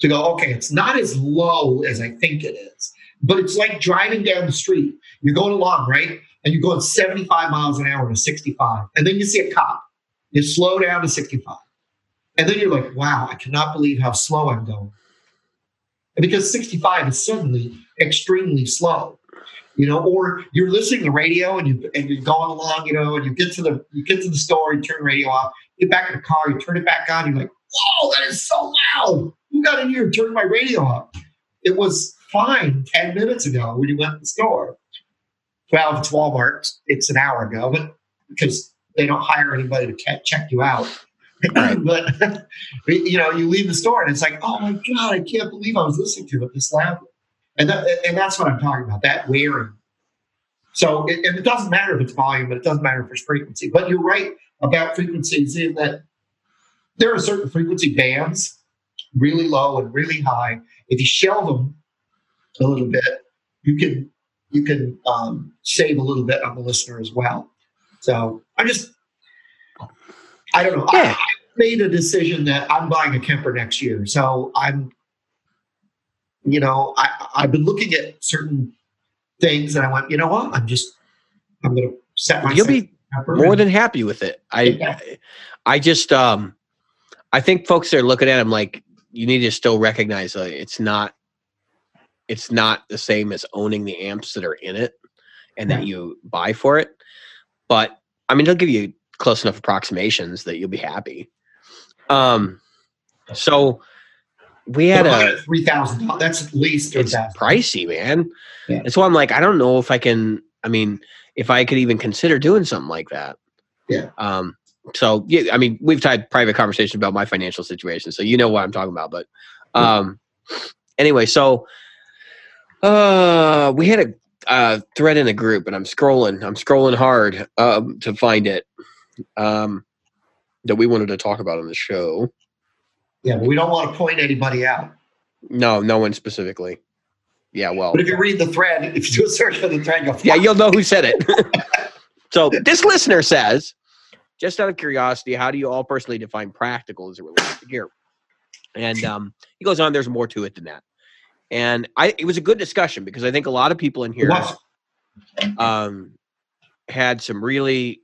Speaker 2: to go, okay, it's not as low as I think it is, but it's like driving down the street. You're going along, right? And you're going 75 miles an hour to 65. And then you see a cop. You slow down to 65. And then you're like, wow, I cannot believe how slow I'm going. And because 65 is suddenly extremely slow. You know, or you're listening to the radio and you and you're going along, you know, and you get to the you get to the store, you turn the radio off, get back in the car, you turn it back on, you're like, whoa, that is so loud. Who got in here and turned my radio up? It was fine 10 minutes ago when you went to the store. Well, if it's Walmart, it's an hour ago, but because they don't hire anybody to check you out. <clears throat> but <laughs> you know, you leave the store and it's like, oh my god, I can't believe I was listening to it this loudly, and that, and that's what I'm talking about. That wearing. So, it, and it doesn't matter if it's volume, but it doesn't matter if it's frequency. But you're right about frequencies in that there are certain frequency bands, really low and really high. If you shelve them a little bit, you can you can um, save a little bit on the listener as well. So I'm just I don't know. Yeah. I, I made a decision that I'm buying a Kemper next year. So I'm you know, I, I've been looking at certain things and I went, you know what? I'm just I'm gonna set myself.
Speaker 1: You'll be more and, than happy with it. I yeah. I just um I think folks are looking at them like you need to still recognize uh, it's not it's not the same as owning the amps that are in it and that you buy for it. But I mean, they'll give you close enough approximations that you'll be happy. Um, so we had a
Speaker 2: three thousand. That's at least
Speaker 1: it's 000. pricey, man. Yeah. That's why I'm like, I don't know if I can. I mean, if I could even consider doing something like that.
Speaker 2: Yeah.
Speaker 1: Um. So yeah, I mean, we've had private conversations about my financial situation, so you know what I'm talking about. But, um, anyway, so uh, we had a uh, thread in a group, and I'm scrolling. I'm scrolling hard um, to find it um, that we wanted to talk about on the show.
Speaker 2: Yeah, but we don't want to point anybody out.
Speaker 1: No, no one specifically. Yeah, well.
Speaker 2: But if you read the thread, if you do a search for the thread,
Speaker 1: you'll yeah, you'll know who said it. <laughs> so this listener says, just out of curiosity, how do you all personally define practical as it relates to gear? And um, he goes on. There's more to it than that. And I, it was a good discussion because I think a lot of people in here um, had some really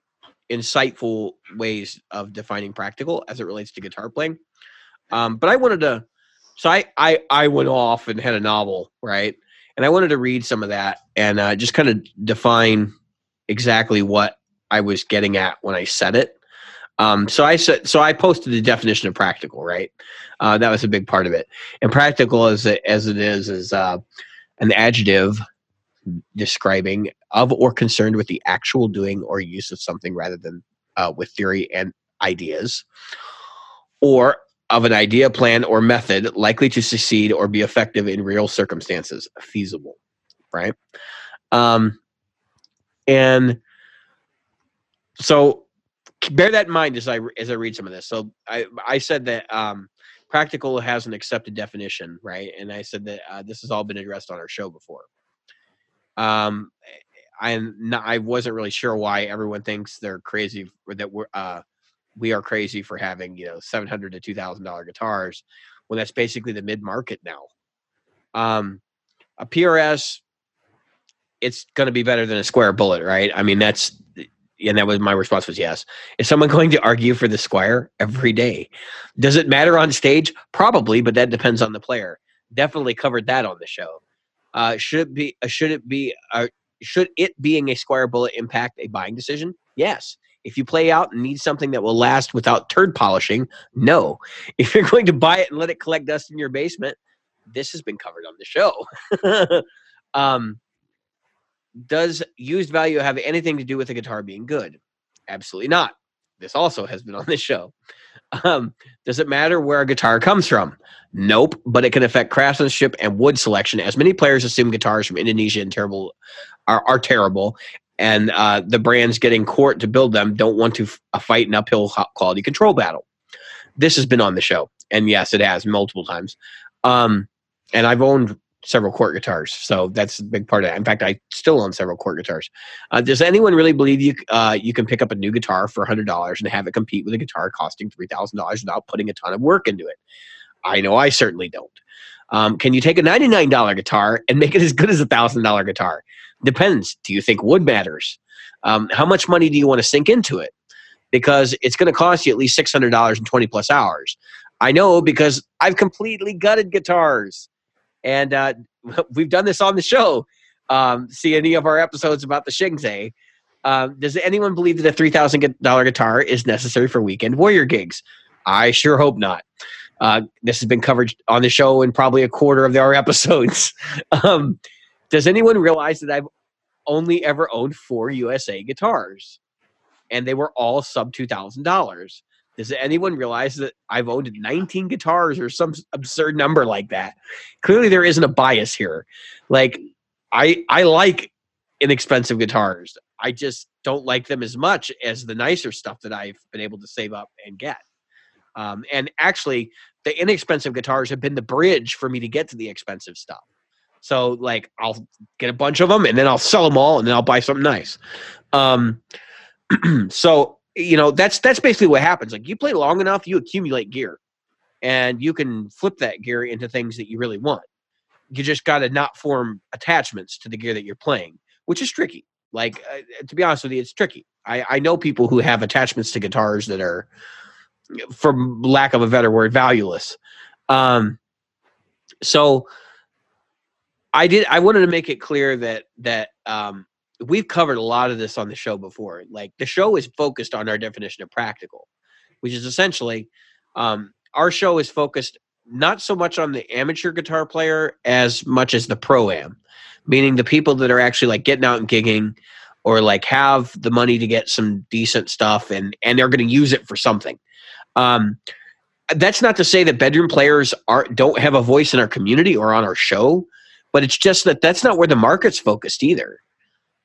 Speaker 1: insightful ways of defining practical as it relates to guitar playing. Um, but I wanted to, so I, I, I went off and had a novel, right? And I wanted to read some of that and uh, just kind of define exactly what I was getting at when I said it. Um, so I said, so I posted the definition of practical, right? Uh, that was a big part of it. And practical, as it, as it is, is uh, an adjective describing of or concerned with the actual doing or use of something rather than uh, with theory and ideas, or of an idea, plan, or method likely to succeed or be effective in real circumstances, feasible, right? Um, and so bear that in mind as I as I read some of this. So I I said that um, practical has an accepted definition, right? And I said that uh, this has all been addressed on our show before. Um, not, I wasn't really sure why everyone thinks they're crazy or that we're uh, we are crazy for having you know seven hundred to two thousand dollar guitars when that's basically the mid market now. Um, a PRS, it's going to be better than a Squier bullet, right? I mean that's and that was my response was yes. Is someone <laughs> going to argue for the Squier every day? Does it matter on stage? Probably, but that depends on the player. Definitely covered that on the show. Uh, should it be? Uh, should it be? Uh, should it being a Squier bullet impact a buying decision? Yes. If you play out and need something that will last without turd polishing, no. <laughs> If you're going to buy it and let it collect dust in your basement, this has been covered on the show. <laughs> um, does used value have anything to do with the guitar being good? Absolutely not. This also has been on this show. Um, does it matter where a guitar comes from? Nope, but it can affect craftsmanship and wood selection, as many players assume guitars from Indonesia and terrible are, are terrible, and uh, the brands getting Cort to build them don't want to fight an uphill quality control battle. This has been on the show, and yes, it has multiple times. Um, and I've owned several Cort guitars. So that's a big part of it. In fact, I still own several Cort guitars. Uh, does anyone really believe you uh, you can pick up a new guitar for $100 and have it compete with a guitar costing $3,000 without putting a ton of work into it? I know I certainly don't. Um, can you take a $99 guitar and make it as good as a $1,000 guitar? Depends. Do you think wood matters? Um, how much money do you want to sink into it? Because it's going to cost you at least $600 in 20 plus hours. I know because I've completely gutted guitars and uh, <laughs> we've done this on the show. Um, see any of our episodes about the Shingse. Um, does anyone believe that a three thousand dollar guitar is necessary for weekend warrior gigs? I sure hope not. Uh, this has been covered on the show in probably a quarter of our <laughs> episodes. um, does anyone realize that I've only ever owned four USA guitars, and they were all sub two thousand dollars? Does anyone realize that I've owned 19 guitars or some absurd number like that? Clearly, there isn't a bias here. Like, I I like inexpensive guitars. I just don't like them as much as the nicer stuff that I've been able to save up and get. Um, and actually, the inexpensive guitars have been the bridge for me to get to the expensive stuff. So, like, I'll get a bunch of them and then I'll sell them all and then I'll buy something nice. Um, <clears throat> so you know that's that's basically what happens. Like you play long enough you accumulate gear and you can flip that gear into things that you really want. You just got to not form attachments to the gear that you're playing which is tricky. Like uh, to be honest with you it's tricky. I, I know people who have attachments to guitars that are for lack of a better word valueless. Um so i did i wanted to make it clear that that um we've covered a lot of this on the show before. Like the show is focused on our definition of practical, which is essentially um, our show is focused not so much on the amateur guitar player as much as the pro am, meaning the people that are actually like getting out and gigging or like have the money to get some decent stuff and and they're going to use it for something. Um, that's not to say that bedroom players are don't have a voice in our community or on our show, but it's just that that's not where the market's focused either.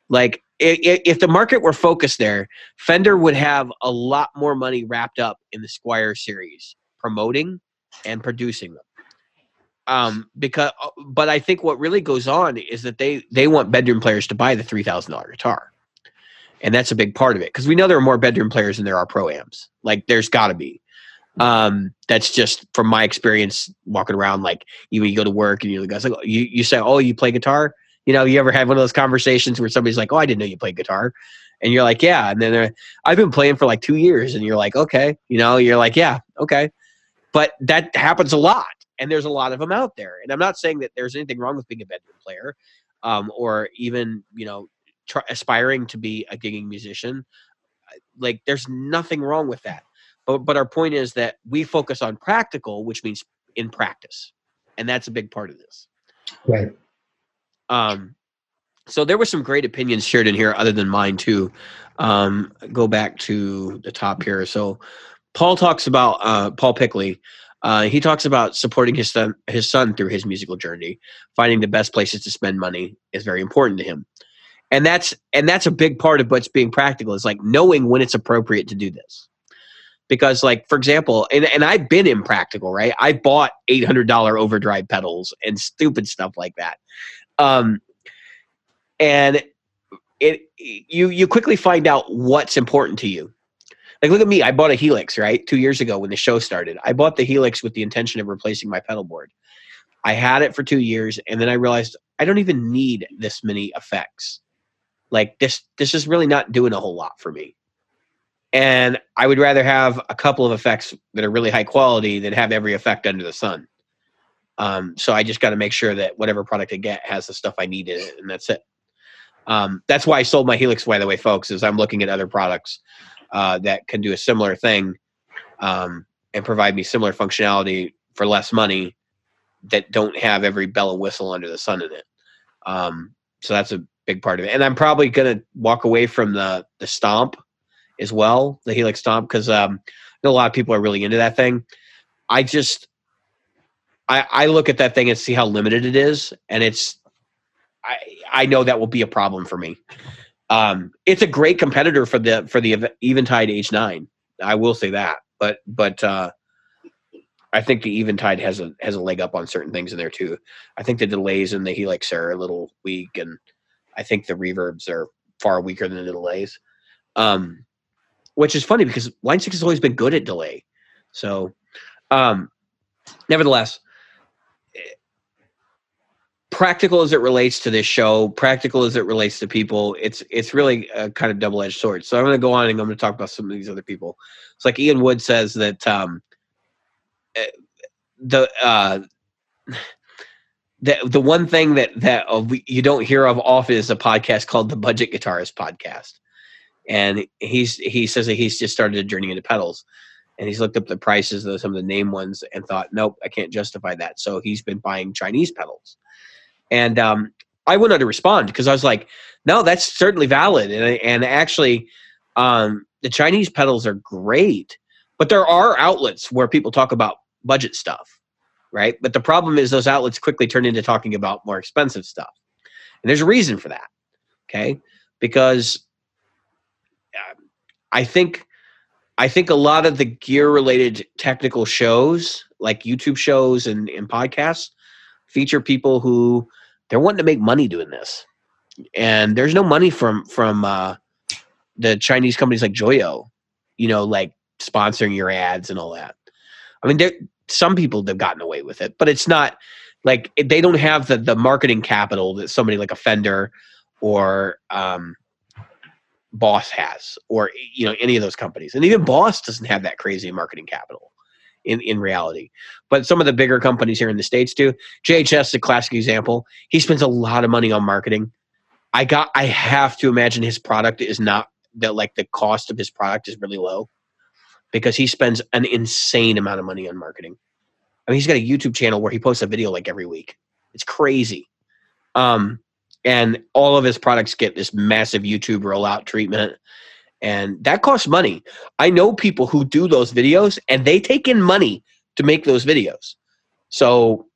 Speaker 1: Like if, the market were focused there, Fender would have a lot more money wrapped up in the Squier series, promoting and producing them. Um, because, uh, but I think what really goes on is that they they want bedroom players to buy the three thousand dollar guitar, and that's a big part of it because we know there are more bedroom players than there are pro ams. Like there's got to be. Um, that's just from my experience walking around. Like you, you go to work and you're like you you say, oh, you play guitar you know, you ever had one of those conversations where somebody's like, "Oh, I didn't know you played guitar," and you're like, "Yeah," and then I've been playing for like two years, and you're like, "Okay," you know, you're like, "Yeah, okay," but that happens a lot, and there's a lot of them out there. And I'm not saying that there's anything wrong with being a bedroom player, um, or even you know, try, aspiring to be a gigging musician. Like, there's nothing wrong with that. But but our point is that we focus on practical, which means in practice, and that's a big part of this.
Speaker 2: Right.
Speaker 1: Um, so there were some great opinions shared in here, other than mine too. Um, go back to the top here. So Paul talks about uh, Paul Pickley. Uh, he talks about supporting his son, his son through his musical journey. Finding the best places to spend money is very important to him, and that's and that's a big part of what's being practical. Is like knowing when it's appropriate to do this because like for example and, and i've been impractical right i bought $800 overdrive pedals and stupid stuff like that um, and it you you quickly find out what's important to you. Like look at me, I bought a Helix right two years ago when the show started. I bought the Helix with the intention of replacing my pedal board. I had it for two years, and then I realized I don't even need this many effects. Like this, this is really not doing a whole lot for me. And I would rather have a couple of effects that are really high quality than have every effect under the sun. Um, so I just got to make sure that whatever product I get has the stuff I need in it, and that's it. Um, that's why I sold my Helix, by the way, folks. Is I'm looking at other products uh, that can do a similar thing um, and provide me similar functionality for less money that don't have every bell and whistle under the sun in it. Um, so that's a big part of it. And I'm probably going to walk away from the the Stomp as well, the Helix Stomp, because um, a lot of people are really into that thing. I just I, I look at that thing and see how limited it is, and it's I I know that will be a problem for me. Um, it's a great competitor for the for the Eventide H9. I will say that, but but uh, I think the Eventide has a has a leg up on certain things in there too. I think the delays in the Helix are a little weak, and I think the reverbs are far weaker than the delays. Um, which is funny because Line Six has always been good at delay. So, um, nevertheless, practical as it relates to this show, practical as it relates to people, it's it's really a kind of double edged sword. So I'm going to go on and I'm going to talk about some of these other people. It's like Ian Wood says that um, eh, the uh, the the one thing that that uh, you don't hear of often is a podcast called the Budget Guitarist Podcast, and he's he says that he's just started a journey into pedals. and he's looked up the prices of some of the name ones and thought, nope, I can't justify that. So he's been buying Chinese pedals, and um, I wouldn't know to respond because I was like, no, that's certainly valid, and and actually, um, the Chinese pedals are great, but there are outlets where people talk about budget stuff, right? But the problem is those outlets quickly turn into talking about more expensive stuff, and there's a reason for that, okay? Because I think I think a lot of the gear related technical shows, like YouTube shows and, and podcasts, feature people who they're wanting to make money doing this. And there's no money from from uh, the Chinese companies like Joyo, you know, like sponsoring your ads and all that. I mean, some people have gotten away with it, but it's not like they don't have the the marketing capital that somebody like a Fender or um, Boss has, or you know any of those companies, and even Boss doesn't have that crazy marketing capital in in reality. But some of the bigger companies here in the states do. JHS is a classic example. He spends a lot of money on marketing. I got. I have to imagine his product is not that like the cost of his product is really low because he spends an insane amount of money on marketing. I mean, he's got a YouTube channel where he posts a video like every week. It's crazy. Um, and all of his products get this massive YouTube rollout treatment. And that costs money. I know people who do those videos and they take in money to make those videos. So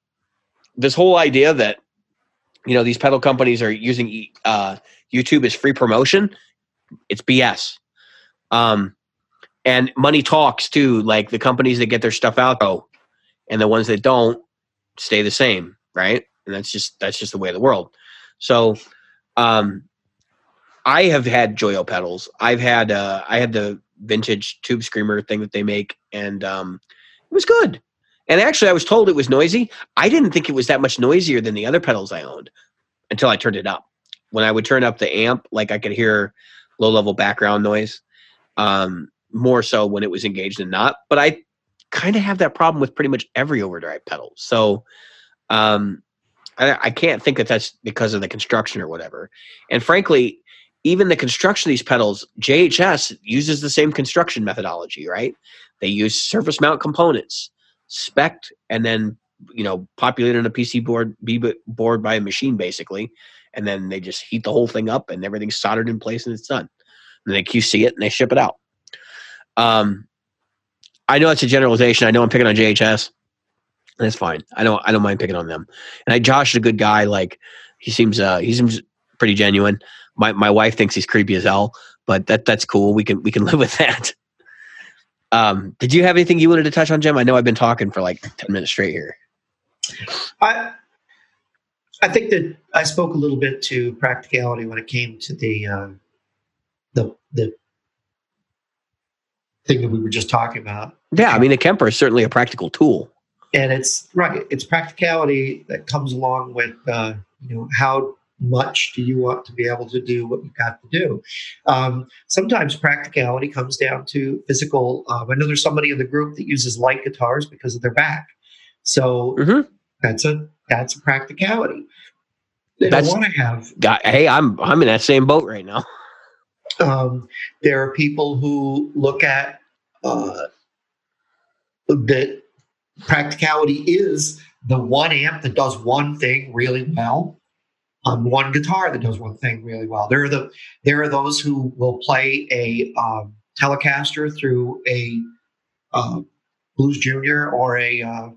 Speaker 1: this whole idea that you know these pedal companies are using uh, YouTube as free promotion, it's BS. Um, and money talks too. Like the companies that get their stuff out, oh, and the ones that don't stay the same, right? And that's just that's just the way of the world. So, um, I have had Joyo pedals. I've had uh, I had the vintage tube screamer thing that they make, and um, it was good. And actually, I was told it was noisy. I didn't think it was that much noisier than the other pedals I owned until I turned it up. When I would turn up the amp, like I could hear low level background noise, um, more so when it was engaged than not. But I kind of have that problem with pretty much every overdrive pedal. So um, I, can't think that that's because of the construction or whatever. And frankly, even the construction of these pedals, JHS uses the same construction methodology, right? They use surface mount components, spec, and then you know populated on a PC board, be board by a machine basically, and then they just heat the whole thing up and everything's soldered in place and it's done. And they QC it and they ship it out. Um, I know it's a generalization. I know I'm picking on JHS, that's fine. I don't I don't mind picking on them. And I, Josh is a good guy. Like he seems uh he seems pretty genuine. My my wife thinks he's creepy as hell, but that that's cool. We can we can <laughs> live with that. Um, did you have anything you wanted to touch on, Jim? I know I've been talking for like ten minutes straight here.
Speaker 2: I I think that I spoke a little bit to practicality when it came to the uh, the the thing that we were just talking about.
Speaker 1: Yeah, I mean, a Kemper is certainly a practical tool
Speaker 2: and it's right it's practicality that comes along with uh, you know how much do you want to be able to do what you've got to do. Um, sometimes practicality comes down to physical um, i know there's somebody in the group that uses light guitars because of their back. So mm-hmm. that's a that's a practicality. They that's, don't want to have
Speaker 1: got, hey i'm i'm in that same boat right now.
Speaker 2: Um, there are people who look at uh, that practicality is the one amp that does one thing really well on one guitar that does one thing really well. There are the there are those who will play a um, Telecaster through a uh, Blues Junior or a uh,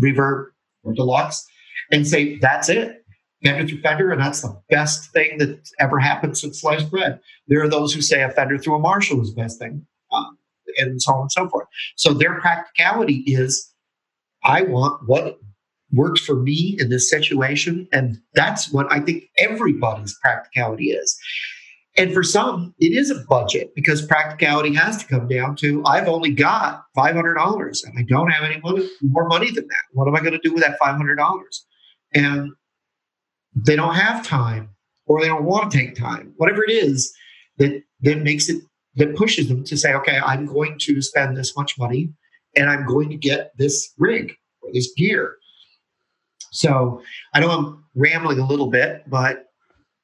Speaker 2: Reverb or Deluxe and say that's it. Fender through Fender, and that's the best thing that's ever happened since sliced bread. There are those who say a Fender through a Marshall is the best thing, um, and so on and so forth. So their practicality is I want what works for me in this situation. And that's what I think everybody's practicality is. And for some, it is a budget because practicality has to come down to I've only got $500 and I don't have any money, more money than that. What am I going to do with that $500? And they don't have time or they don't want to take time, whatever it is that, that makes it, that pushes them to say, okay, I'm going to spend this much money and I'm going to get this rig or this gear. So I know I'm rambling a little bit, but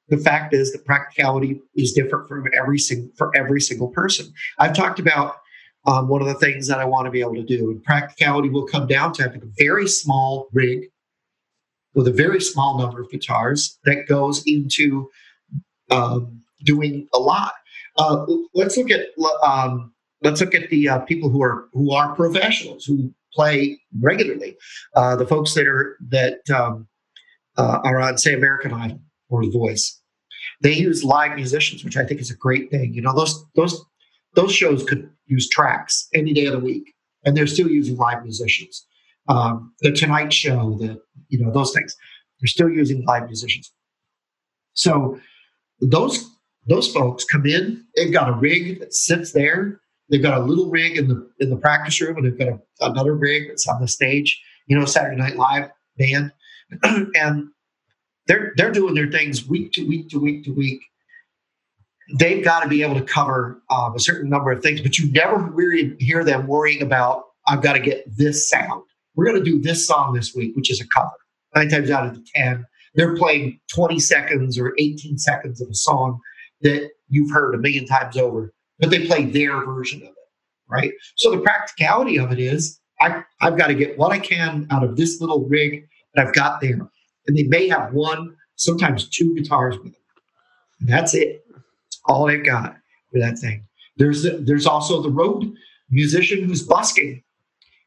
Speaker 2: the fact is that practicality is different from every single for every single person. I've talked about on one of the things that I want to be able to do. And practicality will come down to having a very small rig with a very small number of guitars that goes into um, doing a lot. Uh, let's look at um, let's look at the uh, people who are who are professionals who play regularly. Uh, the folks that are that um, uh, are on say American Idol or The Voice. They use live musicians, which I think is a great thing. You know, those those those shows could use tracks any day of the week, and they're still using live musicians. Um, the Tonight Show, the you know those things, they're still using live musicians. So those those folks come in. They've got a rig that sits there. They've got a little rig in the in the practice room, and they've got a, another rig that's on the stage. You know, Saturday Night Live band, <clears throat> and they're they're doing their things week to week to week to week. They've got to be able to cover um, a certain number of things, but you never really hear them worrying about I've got to get this sound. We're going to do this song this week, which is a cover. Nine times out of the ten, they're playing 20 seconds or 18 seconds of a song that you've heard a million times over, but they play their version of it, right? So the practicality of it is I, I've got to get what I can out of this little rig that I've got there. And they may have one, sometimes two guitars with them. And that's it. All they've got for that thing. There's there's also the road musician who's busking.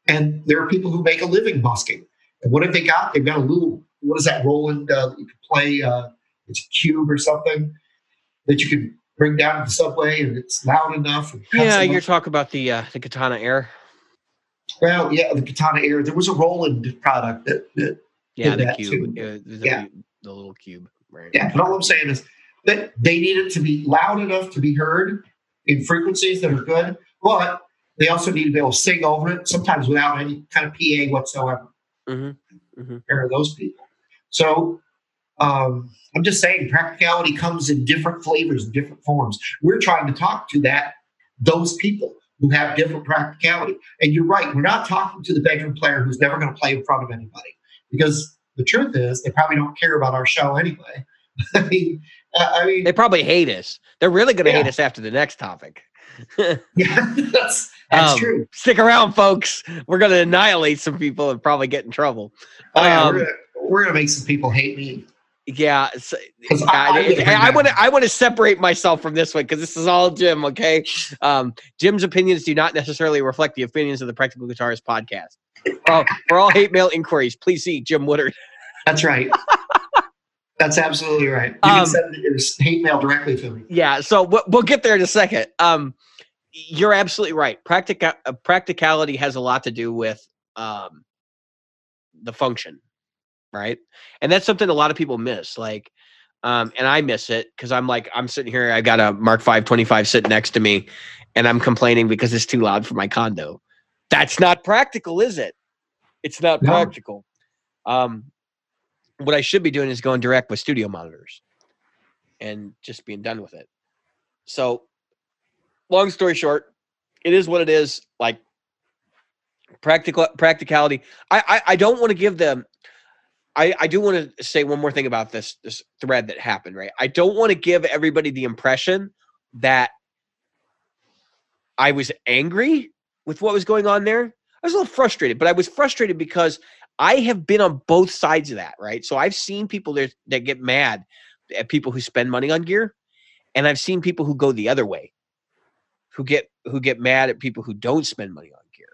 Speaker 2: And there are people who make a living busking. And what have they got? They've got a little, what is that, Roland? Uh, you can play, uh, it's a cube or something that you can bring down the subway and it's loud enough.
Speaker 1: yeah, you're talking about the uh, the Katana Air.
Speaker 2: Well, yeah, the Katana Air. There was a Roland product that, that
Speaker 1: yeah, the cube, the, yeah. the little cube. Right.
Speaker 2: Yeah, but all I'm saying is that they need it to be loud enough to be heard in frequencies that are good, but they also need to be able to sing over it, sometimes without any kind of PA whatsoever. Mm-hmm. Mm-hmm. There are those people. So um, I'm just saying, practicality comes in different flavors and different forms. We're trying to talk to that those people who have different practicality. And you're right, we're not talking to the bedroom player who's never going to play in front of anybody because the truth is they probably don't care about our show anyway. <laughs> I mean, I mean,
Speaker 1: they probably hate us. They're really going to yeah. hate us after the next topic. <laughs>
Speaker 2: yeah, that's that's um, true.
Speaker 1: Stick around, folks. We're going to annihilate some people and probably get in trouble.
Speaker 2: Oh, yeah, um, we're going to make some people hate me.
Speaker 1: Yeah, I want to I want to separate myself from this one because this is all Jim. Okay, um, Jim's opinions do not necessarily reflect the opinions of the Practical Guitarist podcast. Oh, for all hate mail inquiries, please see Jim Woodard.
Speaker 2: That's right. <laughs> That's absolutely right. You um, can send your hate mail directly to me.
Speaker 1: Yeah, so we'll, we'll get there in a second. Um, you're absolutely right. Practica- uh, practicality has a lot to do with um, the function right? And that's something a lot of people miss. Like, um, and I miss it because I'm like, I'm sitting here, I got a Mark 525 sitting next to me, and I'm complaining because it's too loud for my condo. That's not practical, is it? It's not no. practical. Um, what I should be doing is going direct with studio monitors and just being done with it. So, long story short, it is what it is. Like practical practicality. I I, I don't want to give them I, I do want to say one more thing about this this thread that happened, right? I don't want to give everybody the impression that I was angry with what was going on there. I was a little frustrated, but I was frustrated because I have been on both sides of that, right? So I've seen people that, that get mad at people who spend money on gear, and I've seen people who go the other way, who get who get mad at people who don't spend money on gear.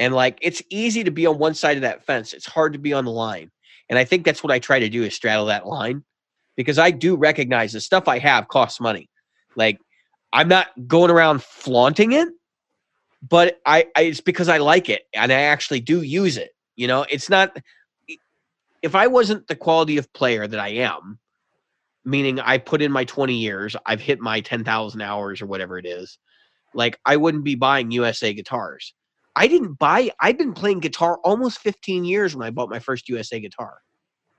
Speaker 1: And like it's easy to be on one side of that fence. It's hard to be on the line. And I think that's what I try to do is straddle that line because I do recognize the stuff I have costs money. Like I'm not going around flaunting it, but I, I it's because I like it and I actually do use it. You know, it's not if I wasn't the quality of player that I am, meaning I put in my 20 years, I've hit my 10,000 hours or whatever it is, like I wouldn't be buying USA guitars. I didn't buy, I've been playing guitar almost 15 years when I bought my first USA guitar.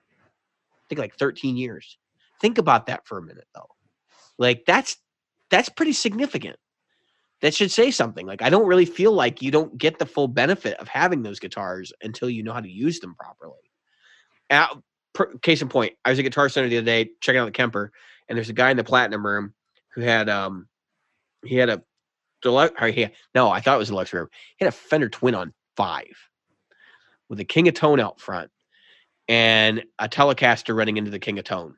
Speaker 1: I think like 13 years. Think about that for a minute though. Like that's that's pretty significant. That should say something. Like I don't really feel like you don't get the full benefit of having those guitars until you know how to use them properly. At, per, case in point, I was at Guitar Center the other day checking out the Kemper, and there's a guy in the platinum room who had um he had a Delu- or he, no, I thought it was a Deluxe Reverb. He had a Fender Twin on five with a King of Tone out front and a Telecaster running into the King of Tone,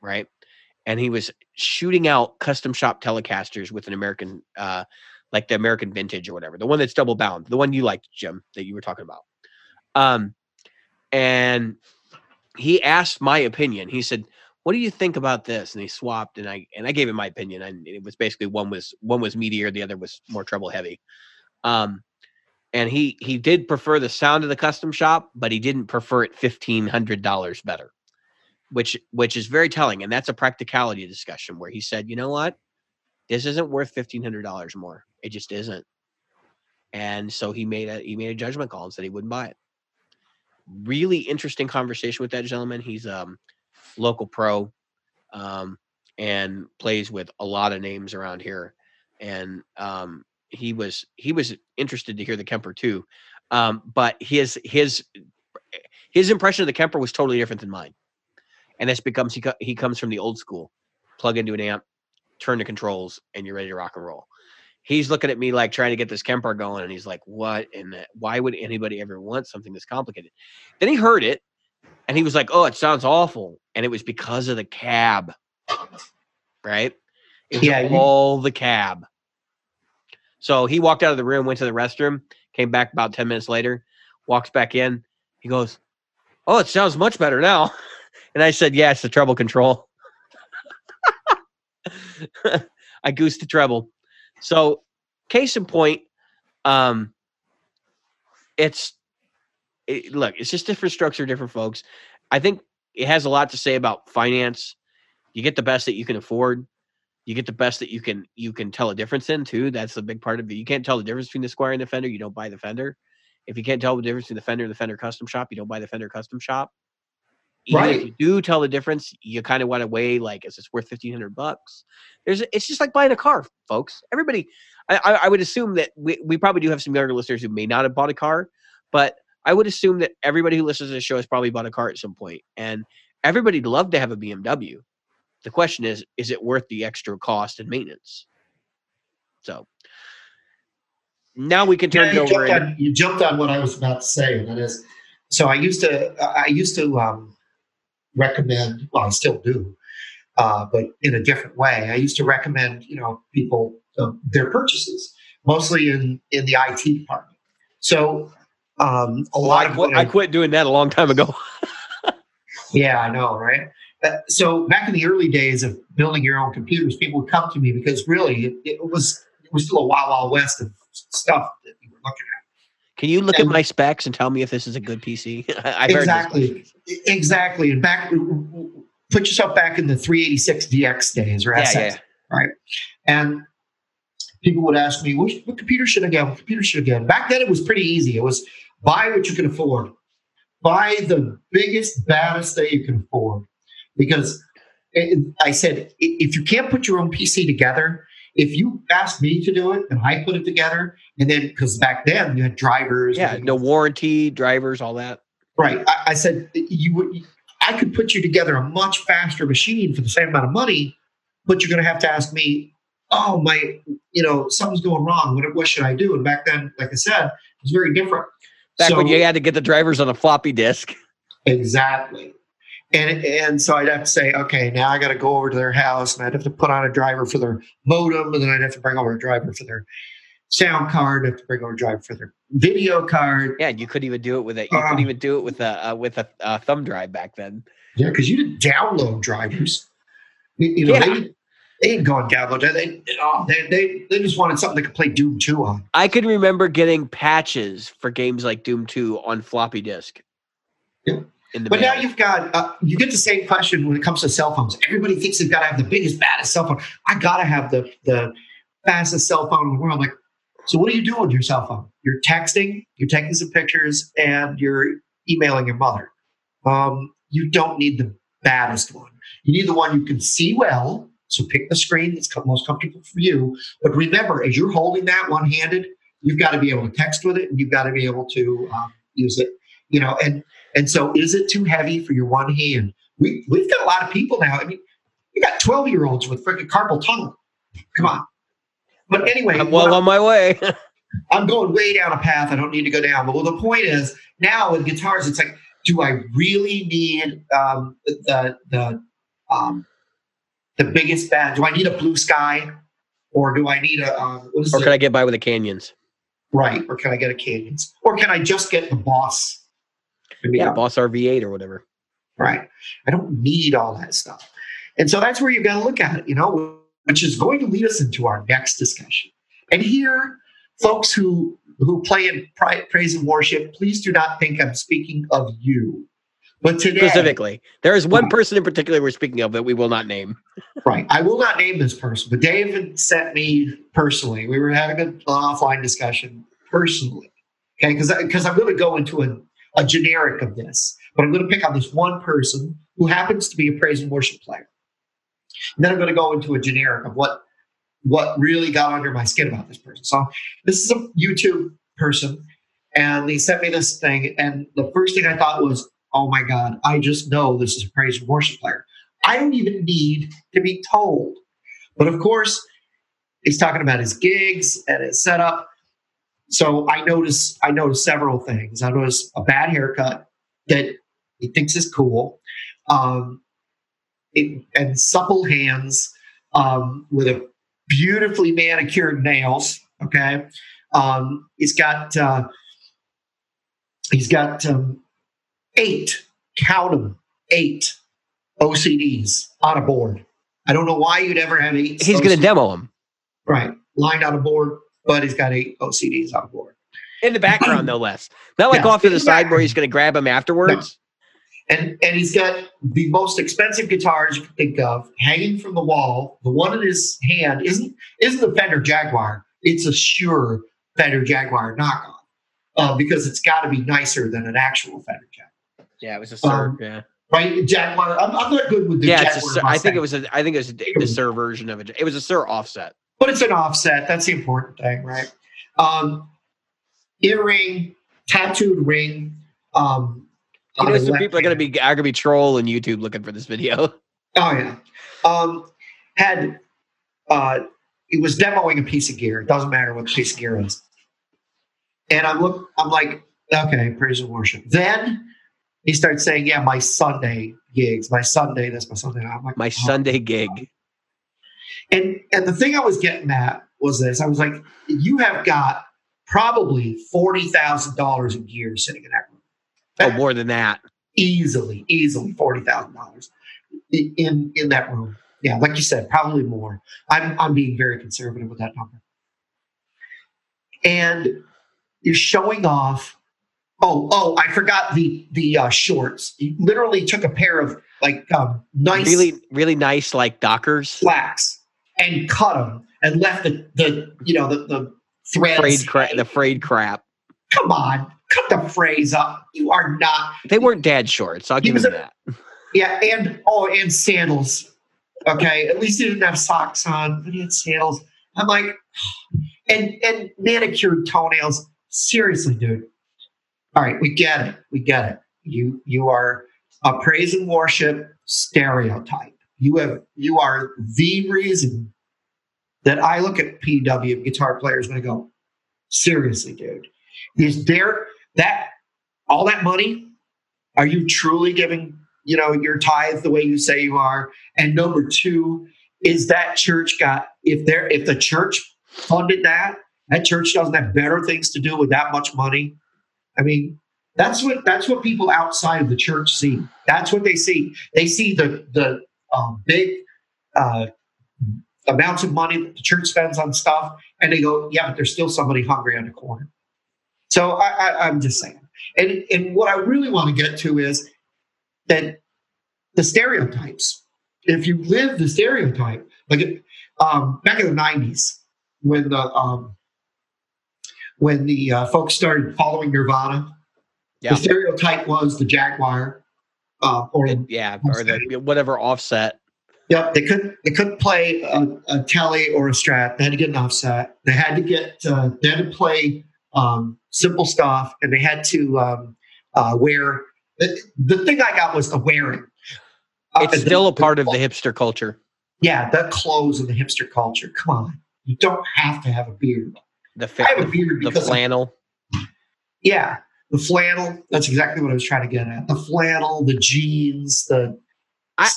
Speaker 1: right? And he was shooting out custom shop Telecasters with an American, uh, like the American Vintage or whatever, the one that's double bound, the one you liked, Jim, that you were talking about. Um, and he asked my opinion. He said, "What do you think about this?" And he swapped, and I and I gave him my opinion. And it was basically one was one was meatier, the other was more treble heavy. Um, and he he did prefer the sound of the custom shop, but he didn't prefer it fifteen hundred dollars better, which which is very telling. And that's a practicality discussion where he said, "You know what? This isn't worth fifteen hundred dollars more. It just isn't." And so he made a he made a judgment call and said he wouldn't buy it really interesting conversation with that gentleman. He's um local pro um and plays with a lot of names around here. And um he was he was interested to hear the Kemper too. Um, but his his his impression of the Kemper was totally different than mine. And that's becomes he he comes from the old school. Plug into an amp, turn the controls, and you're ready to rock and roll he's looking at me like trying to get this Kemper going, and he's like, "What? And why would anybody ever want something this complicated?" Then he heard it, and he was like, "Oh, it sounds awful," and it was because of the cab, right? It was
Speaker 2: Yeah, you-
Speaker 1: all the cab. So he walked out of the room, went to the restroom, came back about ten minutes later, walks back in. He goes, "Oh, it sounds much better now." <laughs> And I said, "Yeah, it's the treble control." <laughs> I goosed the treble. So, case in point, um, it's it, look, it's just different structure, different folks. I think it has a lot to say about finance. You get the best that you can afford. You get the best that you can you can tell a difference in too. That's the big part of it. You can't tell the difference between the Squier and the Fender. You don't buy the Fender. If you can't tell the difference between the Fender and the Fender Custom Shop, you don't buy the Fender Custom Shop. Even if
Speaker 2: Right.
Speaker 1: you do tell the difference, you kind of want to weigh like, is this worth fifteen hundred bucks? There's, it's just like buying a car, folks. Everybody, I, I, I would assume that we, we probably do have some younger listeners who may not have bought a car, but I would assume that everybody who listens to the show has probably bought a car at some point, and everybody'd love to have a BMW. The question is, is it worth the extra cost and maintenance? So now we can turn
Speaker 2: Yeah,
Speaker 1: it
Speaker 2: you,
Speaker 1: over.
Speaker 2: jumped on, you jumped on what I was about to say, and that is, so I used to, I used to um, recommend, well, I still do, uh, but in a different way. I used to recommend, you know, people uh, their purchases, mostly in in the IT department. So um, a lot
Speaker 1: I
Speaker 2: of
Speaker 1: quit,
Speaker 2: what
Speaker 1: I quit doing that a long time ago. <laughs>
Speaker 2: Yeah, I know, right? Uh, so back in the early days of building your own computers, people would come to me because really it, it was it was still a wild, wild west of stuff that you were looking at.
Speaker 1: Can you look at my specs and tell me if this is a good PC? <laughs> I I've heard
Speaker 2: exactly, exactly. And back, put yourself back in the 386 DX days or
Speaker 1: Yeah,
Speaker 2: SS,
Speaker 1: yeah.
Speaker 2: right? And people would ask me, "What, what computer should I get? What computer should I get?" Back then, it was pretty easy. It was buy what you can afford, buy the biggest, baddest that you can afford, because eh, I said, if you can't put your own PC together, if you asked me to do it and I put it together, and then because back then you had drivers,
Speaker 1: Yeah, no warranty, drivers, all that.
Speaker 2: Right. I, I said eh, you would. I could put you together a much faster machine for the same amount of money, but you're going to have to ask me. Oh my, you know something's going wrong. What, what should I do? And back then, like I said, it was very different.
Speaker 1: Back when
Speaker 2: So-
Speaker 1: you had to get the drivers on a floppy disk.
Speaker 2: Exactly. And and so I'd have to say, okay, now I got to go over to their house, and I'd have to put on a driver for their modem, and then I'd have to bring over a driver for their sound card. I'd have to bring over a driver for their video card.
Speaker 1: Yeah, you couldn't even do it with it. You
Speaker 2: Uh.
Speaker 1: couldn't even do it with a uh, with a uh, thumb drive back then.
Speaker 2: Yeah, because you didn't download drivers. You, know,
Speaker 1: Yeah.
Speaker 2: they, they didn't go and download that. They, oh, they, they, they just wanted something they could play Doom 2 on.
Speaker 1: I can remember getting patches for games like Doom 2 on floppy disk.
Speaker 2: Yeah. But
Speaker 1: mail.
Speaker 2: now you've got, uh, you get the same question when it comes to cell phones. Everybody thinks they've got to have the biggest, baddest cell phone. I got to have the, the fastest cell phone in the world. Like, so what do you do with your cell phone? You're texting, you're taking some pictures, and you're emailing your mother. Um, you don't need the baddest one. You need the one you can see well. So pick the screen that's most comfortable for you. But remember, as you're holding that one handed, you've got to be able to text with it, and you've got to be able to um, use it. You know, and and so is it too heavy for your one hand? We we've got a lot of people now. I mean, you got 12 year olds with freaking carpal tunnel. Come on. But anyway,
Speaker 1: I'm well on my way. <laughs>
Speaker 2: I'm going way down a path I don't need to go down. But well, the point is now with guitars, it's like, do I really need um, the the um, the biggest band? Do I need a blue sky, or do I need a um,
Speaker 1: or
Speaker 2: it?
Speaker 1: can I get by with the canyons?
Speaker 2: right? Or can I get a Canyons? Or can I just get the Boss?
Speaker 1: Yeah. Boss RV8 or whatever.
Speaker 2: right. I don't need all that stuff, and so that's where you've got to look at it. You know, which is going to lead us into our next discussion. And here, folks who who play in praise and worship, please do not think I'm speaking of you. But today,
Speaker 1: Specifically, there is one person in particular we're speaking of that we will not name.
Speaker 2: right? I will not name this person, but David sent me personally. We were having an offline discussion personally, okay? Because because I'm going to go into a, a generic of this, but I'm going to pick on this one person who happens to be a praise and worship player. And then I'm going to go into a generic of what what really got under my skin about this person. So this is a YouTube person, and he sent me this thing, and the first thing I thought was, "Oh my God, I just know this is a praise and worship player." I don't even need to be told. But of course, he's talking about his gigs and his setup. So I notice I notice several things. I notice a bad haircut that he thinks is cool, um, it, and supple hands um, with a beautifully manicured nails. Okay, um, he's got uh, he's got um, eight. Count them, eight OCDs on a board. I don't know why you'd ever have eight.
Speaker 1: He's going to demo them.
Speaker 2: right lined on a board, but he's got eight OCDs on board.
Speaker 1: in the background, no less. Not like
Speaker 2: Yeah,
Speaker 1: off to the side where he's going to grab him afterwards.
Speaker 2: And and he's got the most expensive guitars you can think of hanging from the wall. The one in his hand isn't isn't the Fender Jaguar. It's a Suhr Fender Jaguar knockoff uh, because it's got to be nicer than an actual Fender Jaguar,
Speaker 1: Yeah, it was a Suhr.
Speaker 2: Um,
Speaker 1: yeah,
Speaker 2: right? Jaguar. I'm, I'm not good with the
Speaker 1: yeah.
Speaker 2: Jaguar.
Speaker 1: It's a. I think it was a. I think it was a, the Suhr version of it. It was a Suhr offset.
Speaker 2: but it's an offset. That's the important thing, right? Um, earring, tattooed ring. Um,
Speaker 1: You know, some
Speaker 2: left
Speaker 1: people are going to be are going to be trolling YouTube looking for this video. <laughs>
Speaker 2: Oh yeah. Um, had uh, he was demoing a piece of gear. It doesn't matter what the piece of gear is. And I'm look. I'm like, okay, praise and worship. Then he starts saying, yeah, my Sunday gigs, my Sunday, that's my Sunday. I'm like,
Speaker 1: My
Speaker 2: oh.
Speaker 1: Sunday gig.
Speaker 2: And and the thing I was getting at was this. I was like, you have got probably forty thousand dollars in gear sitting in that room.
Speaker 1: Oh, more than that.
Speaker 2: easily, easily forty thousand dollars in in that room. Yeah, like you said, probably more. I'm I'm being very conservative with that number. And you're showing off. Oh, oh, I forgot the the uh, shorts. He literally took a pair of like um, nice
Speaker 1: Really, really nice, like Dockers.
Speaker 2: slacks and cut them and left the the you know the the threads.
Speaker 1: Frayed crap. The frayed crap.
Speaker 2: Come on, cut the phrase up. You are not
Speaker 1: They weren't dad shorts. I'll give him that. <laughs>
Speaker 2: Yeah, and oh, and sandals. Okay, at least he didn't have socks on, but he had sandals. I'm like, <sighs> and and manicured toenails. Seriously, dude. All right, we get it. We get it. You you are a praise and worship stereotype. You have you are the reason that I look at PW guitar players and I go, seriously, dude, is there that all that money? Are you truly giving you know your tithe the way you say you are and number two is that church got if they're if the church funded that that church doesn't have better things to do with that much money i mean that's what that's what people outside of the church see. That's what they see. They see the the um, big uh, amounts of money that the church spends on stuff and they go yeah but there's still somebody hungry on the corner. So I, i'm just saying. And, and what i really want to get to is that the stereotypes, if you live the stereotype, like um, back in the '90s when the um, when the uh, folks started following Nirvana,
Speaker 1: Yeah.
Speaker 2: the stereotype was the Jaguar, uh, or
Speaker 1: And- yeah, or the whatever offset.
Speaker 2: Yep, they couldn't they couldn't play a, a telly or a strat. They had to get an offset. They had to get uh, they had to play um, simple stuff, and they had to um, uh, wear. The, the thing I got was the wearing. Uh,
Speaker 1: It's
Speaker 2: the-
Speaker 1: still a part of the hipster culture.
Speaker 2: yeah, the clothes of the hipster culture. Come on, You don't have to have a beard.
Speaker 1: The
Speaker 2: I have a beard
Speaker 1: the
Speaker 2: of-
Speaker 1: flannel.
Speaker 2: yeah, the flannel. That's exactly what I was trying to get at. The flannel, the jeans, the
Speaker 1: I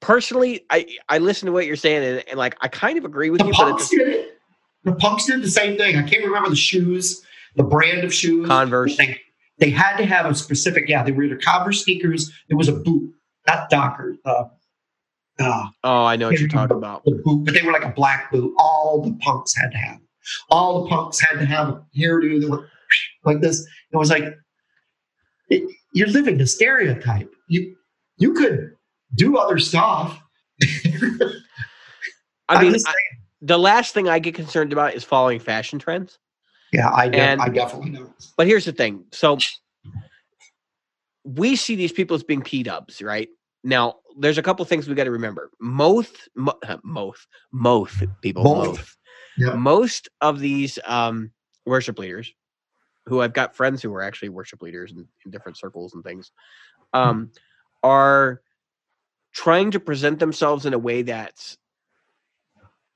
Speaker 1: personally, I I listen to what you're saying, and, and like I kind of agree with
Speaker 2: the
Speaker 1: you,
Speaker 2: punks
Speaker 1: it's
Speaker 2: did it. The punks did the same thing. I can't remember the shoes, the brand of shoes.
Speaker 1: Converse.
Speaker 2: They, they had to have a specific. Yeah, they were either Converse sneakers. It was a boot, not Docker. Uh, uh,
Speaker 1: Oh, I know what you're talking about.
Speaker 2: The boot, but they were like a black boot. All the punks had to have. All the punks had to have a hairdo that went like this. It was like it, you're living the stereotype. You you could do other stuff. <laughs>
Speaker 1: I mean, I- the last thing I get concerned about is following fashion trends.
Speaker 2: Yeah, I, de-
Speaker 1: And-
Speaker 2: I definitely know.
Speaker 1: But here's the thing. So we see these people as being P dubs, right? Now, there's a couple things we got to remember. Most, mo- <laughs> most, most people,
Speaker 2: Most.
Speaker 1: most,
Speaker 2: Yeah.
Speaker 1: most of these um, worship leaders, who I've got friends who are actually worship leaders in, in different circles and things, um, are trying to present themselves in a way that's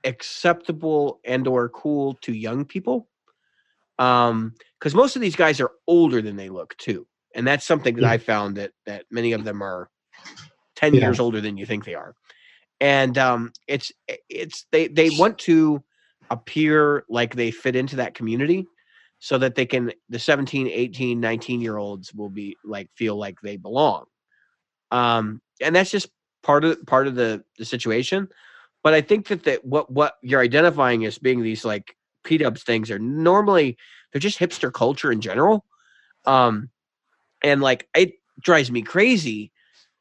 Speaker 1: acceptable and or cool to young people um because most of these guys are older than they look too and that's something that i found that that many of them are 10
Speaker 2: Yeah.
Speaker 1: years older than you think they are and um it's it's they they want to appear like they fit into that community so that they can the 17 18 19 year olds will be like feel like they belong. Um and that's just part of part of the the situation. But i think that that what what you're identifying as being these like p-dubs things are normally they're just hipster culture in general. Um and like it drives me crazy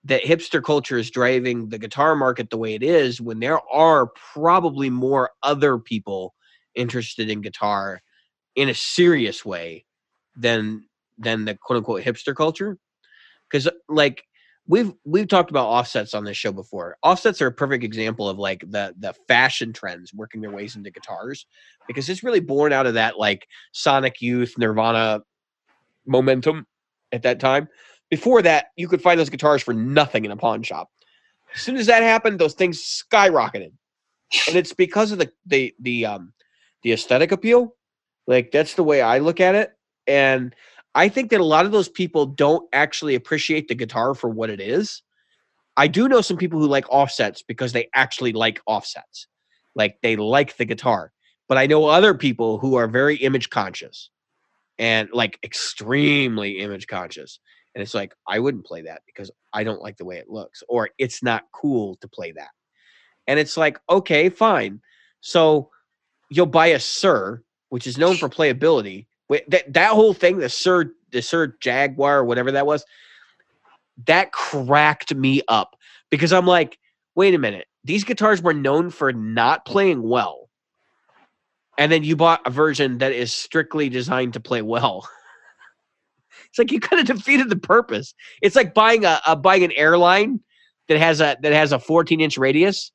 Speaker 1: that hipster culture is driving the guitar market the way it is when there are probably more other people interested in guitar in a serious way than than the quote unquote hipster culture? Because like we've we've talked about offsets on this show before. Offsets are a perfect example of like the the fashion trends working their ways into guitars because it's really born out of that like sonic youth nirvana momentum at that time before that you could find those guitars for nothing in a pawn shop as soon as that happened those things skyrocketed and it's because of the the the um the aesthetic appeal like that's the way i look at it and I think that a lot of those people don't actually appreciate the guitar for what it is. I do know some people who like offsets because they actually like offsets. Like they like the guitar. But I know other people who are very image conscious and like extremely image conscious. And it's like, I wouldn't play that because I don't like the way it looks, or it's not cool to play that. And it's like, okay, fine. So you'll buy a Suhr, which is known for playability. That that whole thing, the Suhr, the Suhr Jaguar, or whatever that was, that cracked me up because I'm like, wait a minute, these guitars were known for not playing well, and then you bought a version that is strictly designed to play well. It's like you kind of defeated the purpose. It's like buying a, a buying an airline that has a that has a 14 inch radius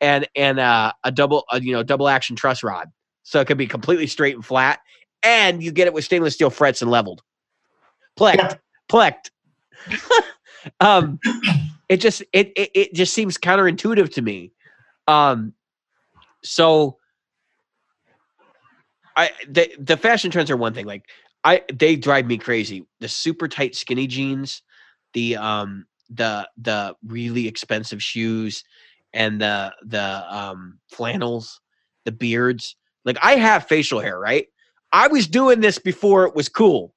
Speaker 1: and and uh, a double a, you know double action truss rod, so it can be completely straight and flat, and you get it with stainless steel frets and leveled. Plecked,
Speaker 2: Yeah.
Speaker 1: plecked. <laughs> um, it just it, it it just seems counterintuitive to me. Um, so I the the fashion trends are one thing. Like I they drive me crazy. The super tight skinny jeans, the um the the really expensive shoes, and the the um flannels, the beards. Like I have facial hair, right? I was doing this before it was cool.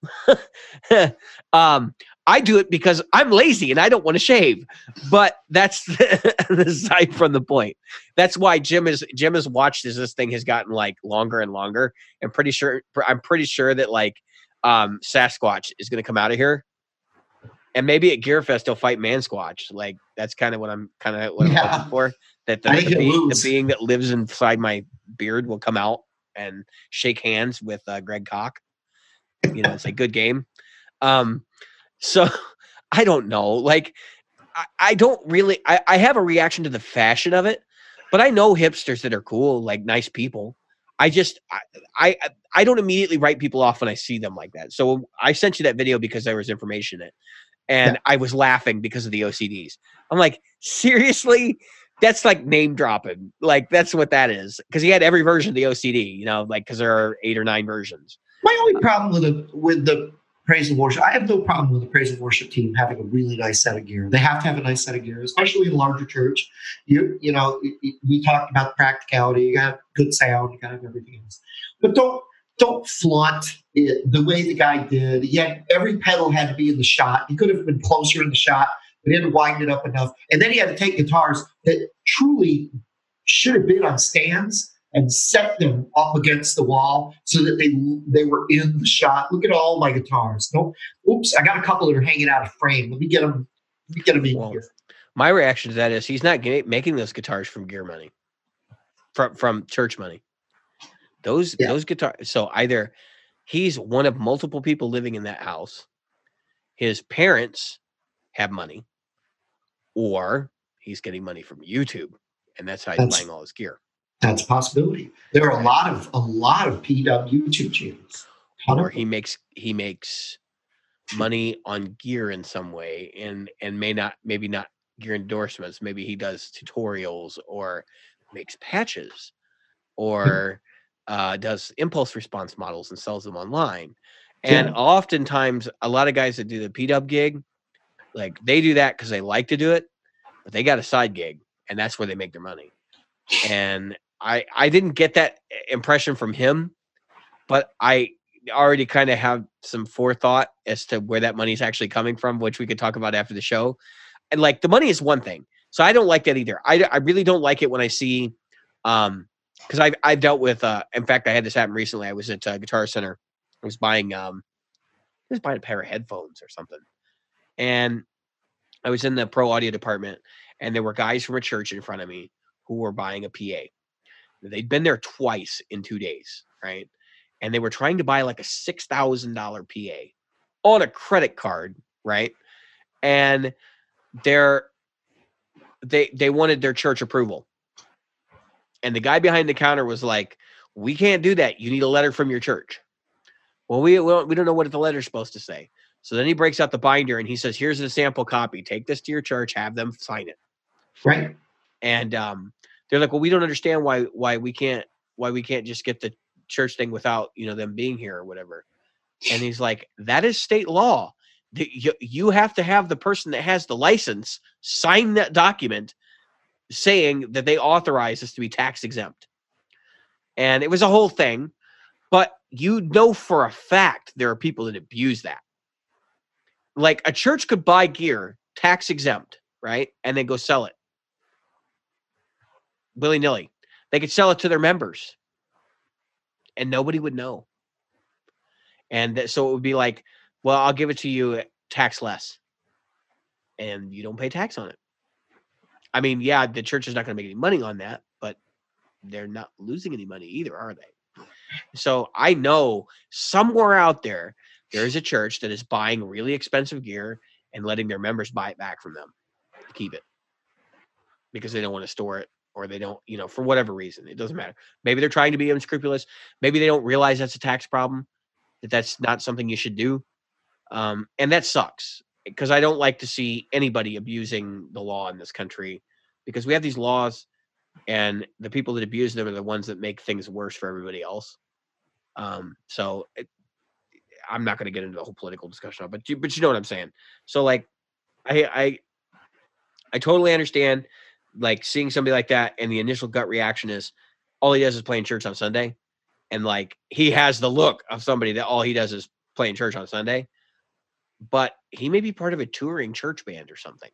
Speaker 1: <laughs> um, I do it because I'm lazy and I don't want to shave. But that's <laughs> aside from the point. That's why Jim is Jim has watched as this thing has gotten like longer and longer. And pretty sure I'm pretty sure that like um Sasquatch is gonna come out of here. And maybe at Gearfest he'll fight Man Squatch. Like that's kind of what I'm kind of what I'm hoping for. That the, the, being, the being that lives inside my beard will come out and shake hands with uh, Greg Koch. You know, it's a good game. Um, so <laughs> I don't know. Like, I, I don't really. I, I have a reaction to the fashion of it, but I know hipsters that are cool, like nice people. I just I, I I don't immediately write people off when I see them like that. So I sent you that video because there was information in it, and I was laughing because of the OCDs. I'm like, seriously, that's like name dropping. Like that's what that is. Because he had every version of the OCD, you know, like because there are eight or nine versions.
Speaker 2: My only uh, problem with the with the praise and worship, I have no problem with the praise and worship team having a really nice set of gear. They have to have a nice set of gear, especially in a larger church. You you know, we talked about practicality. You got good sound. You got to everything else, but don't don't flaunt it the way the guy did. Yet every pedal had to be in the shot. He could have been closer in the shot, but he didn't wind it up enough. And then he had to take guitars that truly should have been on stands and set them up against the wall so that they they were in the shot. Look at all my guitars. No, oops, I got a couple that are hanging out of frame. Let me get them. Let me get them in well, here.
Speaker 1: My reaction to that is he's not making those guitars from gear money, from from church money. Those yeah. those guitars. So either he's one of multiple people living in that house, his parents have money, or he's getting money from YouTube, and that's how he's that's, buying all his gear.
Speaker 2: That's a possibility. There are a lot of a lot of PW YouTube channels.
Speaker 1: Or he makes he makes money on gear in some way, and and may not maybe not gear endorsements. Maybe he does tutorials or makes patches, or uh, does impulse response models and sells them online. And yeah. oftentimes, a lot of guys that do the PW gig, like they do that because they like to do it, but they got a side gig, and that's where they make their money. And I I didn't get that impression from him, but I already kind of have some forethought as to where that money is actually coming from, which we could talk about after the show. And like the money is one thing, so I don't like that either. I I really don't like it when I see um because I've I've dealt with. Uh, in fact, I had this happen recently. I was at uh, Guitar Center. I was buying um, I was buying a pair of headphones or something, and I was in the pro audio department, and there were guys from a church in front of me who were buying a PA. They'd been there twice in two days, right? And they were trying to buy like a six thousand dollar PA on a credit card, right? And they're they they wanted their church approval and the guy behind the counter was like, "We can't do that. You need a letter from your church." Well, we we don't, we don't know what the letter's supposed to say. So then he breaks out the binder and he says, "Here's a sample copy. Take this to your church. Have them sign it."
Speaker 2: Right.
Speaker 1: And um, they're like, "Well, we don't understand why why we can't why we can't just get the church thing without you know them being here or whatever." And he's like, "That is state law. You, you have to have the person that has the license sign that document saying that they authorize this to be tax exempt. And it was a whole thing, but you know for a fact there are people that abuse that. Like a church could buy gear tax exempt, right? And then go sell it willy nilly. They could sell it to their members and nobody would know. And so it would be like, well, I'll give it to you tax less. And you don't pay tax on it. I mean, yeah, the church is not going to make any money on that, but they're not losing any money either, are they? So I know somewhere out there, there is a church that is buying really expensive gear and letting their members buy it back from them to keep it because they don't want to store it or they don't, you know, for whatever reason. It doesn't matter. Maybe they're trying to be unscrupulous. Maybe they don't realize that's a tax problem, that that's not something you should do. Um, and that sucks because I don't like to see anybody abusing the law in this country because we have these laws and the people that abuse them are the ones that make things worse for everybody else. Um, so it, I'm not going to get into the whole political discussion, but you, but you know what I'm saying. So like, I I I totally understand like seeing somebody like that, and the initial gut reaction is all he does is play in church on Sunday, and like he has the look of somebody that all he does is play in church on Sunday but he may be part of a touring church band or something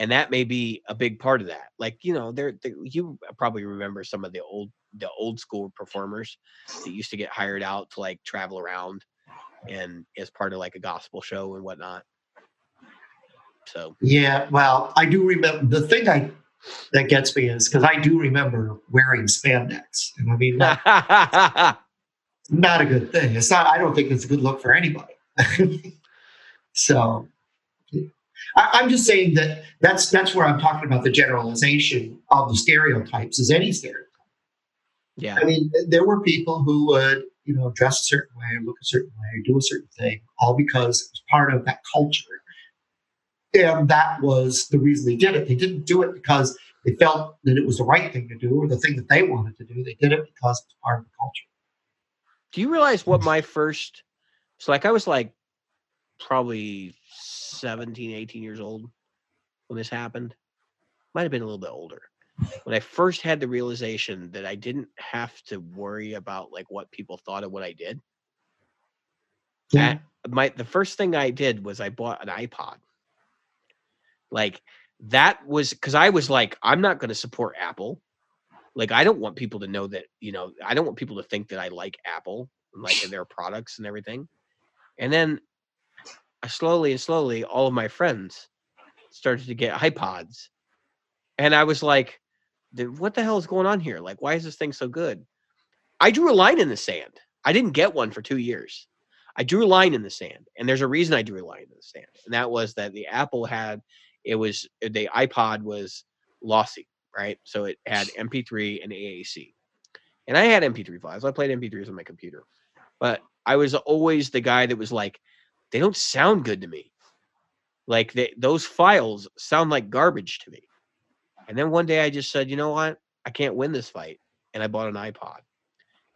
Speaker 1: and that may be a big part of that. Like you know there you probably remember some of the old the old school performers that used to get hired out to like travel around and as part of like a gospel show and whatnot so
Speaker 2: yeah well i do remember the thing i that gets me is because i do remember wearing spandex and i mean <laughs> not a good thing it's not i don't think it's a good look for anybody <laughs> So I, am just saying that that's that's where I'm talking about the generalization of the stereotypes as any stereotype.
Speaker 1: Yeah.
Speaker 2: I mean, there were people who would, you know, dress a certain way, look a certain way, do a certain thing, all because it was part of that culture. And that was the reason they did it. They didn't do it because they felt that it was the right thing to do or the thing that they wanted to do. They did it because it's part of the culture.
Speaker 1: Do you realize what my first so like I was like probably 17, 18 years old when this happened. Might have been a little bit older. When I first had the realization that I didn't have to worry about like what people thought of what I did.
Speaker 2: Yeah.
Speaker 1: That, my the first thing I did was I bought an iPod. Like that was because I was like, I'm not going to support Apple. Like I don't want people to know that, you know, I don't want people to think that I like Apple, and like their products and everything. And then I slowly and slowly, all of my friends started to get iPods. And I was like, what the hell is going on here? Like, why is this thing so good? I drew a line in the sand. I didn't get one for two years. I drew a line in the sand. And there's a reason I drew a line in the sand. And that was that the Apple had, it was, uh, the iPod was lossy, right? So it had MP3 and AAC. And I had MP3 files. I played MP3s on my computer. But I was always the guy that was like, they don't sound good to me. Like they, those files sound like garbage to me. And then one day I just said, you know what? I can't win this fight. And I bought an iPod.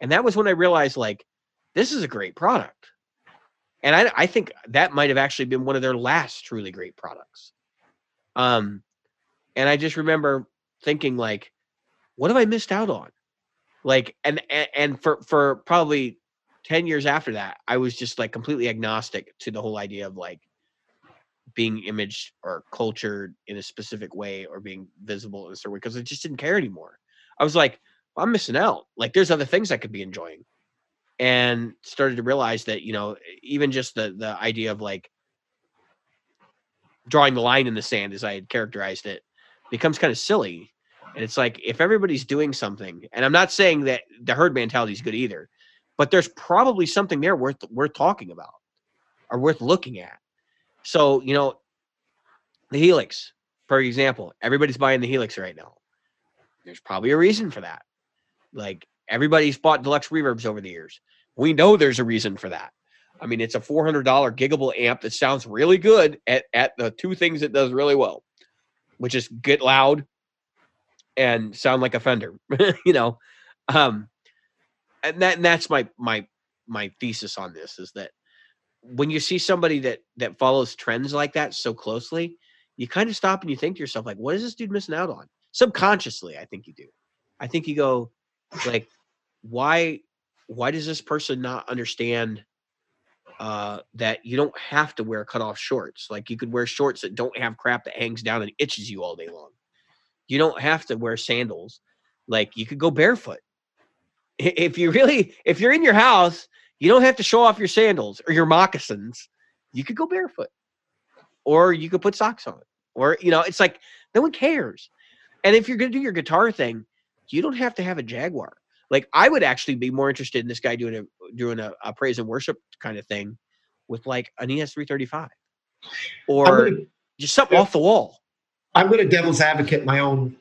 Speaker 1: And that was when I realized, like, this is a great product. And I, I think that might have actually been one of their last truly great products. Um, and I just remember thinking, like, what have I missed out on? Like, and and, and for for probably 10 years after that, I was just like completely agnostic to the whole idea of like being imaged or cultured in a specific way or being visible in a certain way because I just didn't care anymore. I was like, I'm missing out. Like there's other things I could be enjoying. And started to realize that, you know, even just the the idea of like drawing the line in the sand as I had characterized it becomes kind of silly. And it's like if everybody's doing something, and I'm not saying that the herd mentality is good either, but there's probably something there worth worth talking about or worth looking at. So, you know, the Helix, for example, everybody's buying the Helix right now. There's probably a reason for that. Like everybody's bought deluxe reverbs over the years. We know there's a reason for that. I mean, it's a $400 giggable amp that sounds really good at, at the two things it does really well, which is get loud and sound like a Fender, <laughs> you know. Um, and that and that's my my my thesis on this is that when you see somebody that that follows trends like that so closely, you kind of stop and you think to yourself, like, what is this dude missing out on? Subconsciously, I think you do. I think you go, like, why why does this person not understand uh that you don't have to wear cut off shorts? Like you could wear shorts that don't have crap that hangs down and itches you all day long. You don't have to wear sandals. Like you could go barefoot if you really if you're in your house you don't have to show off your sandals or your moccasins you could go barefoot or you could put socks on or you know it's like no one cares and if you're to do your guitar thing you don't have to have a jaguar like i would actually be more interested in this guy doing a doing a, a praise and worship kind of thing with like an E es335 or
Speaker 2: gonna,
Speaker 1: just something off the wall.
Speaker 2: I'm going to devil's advocate my own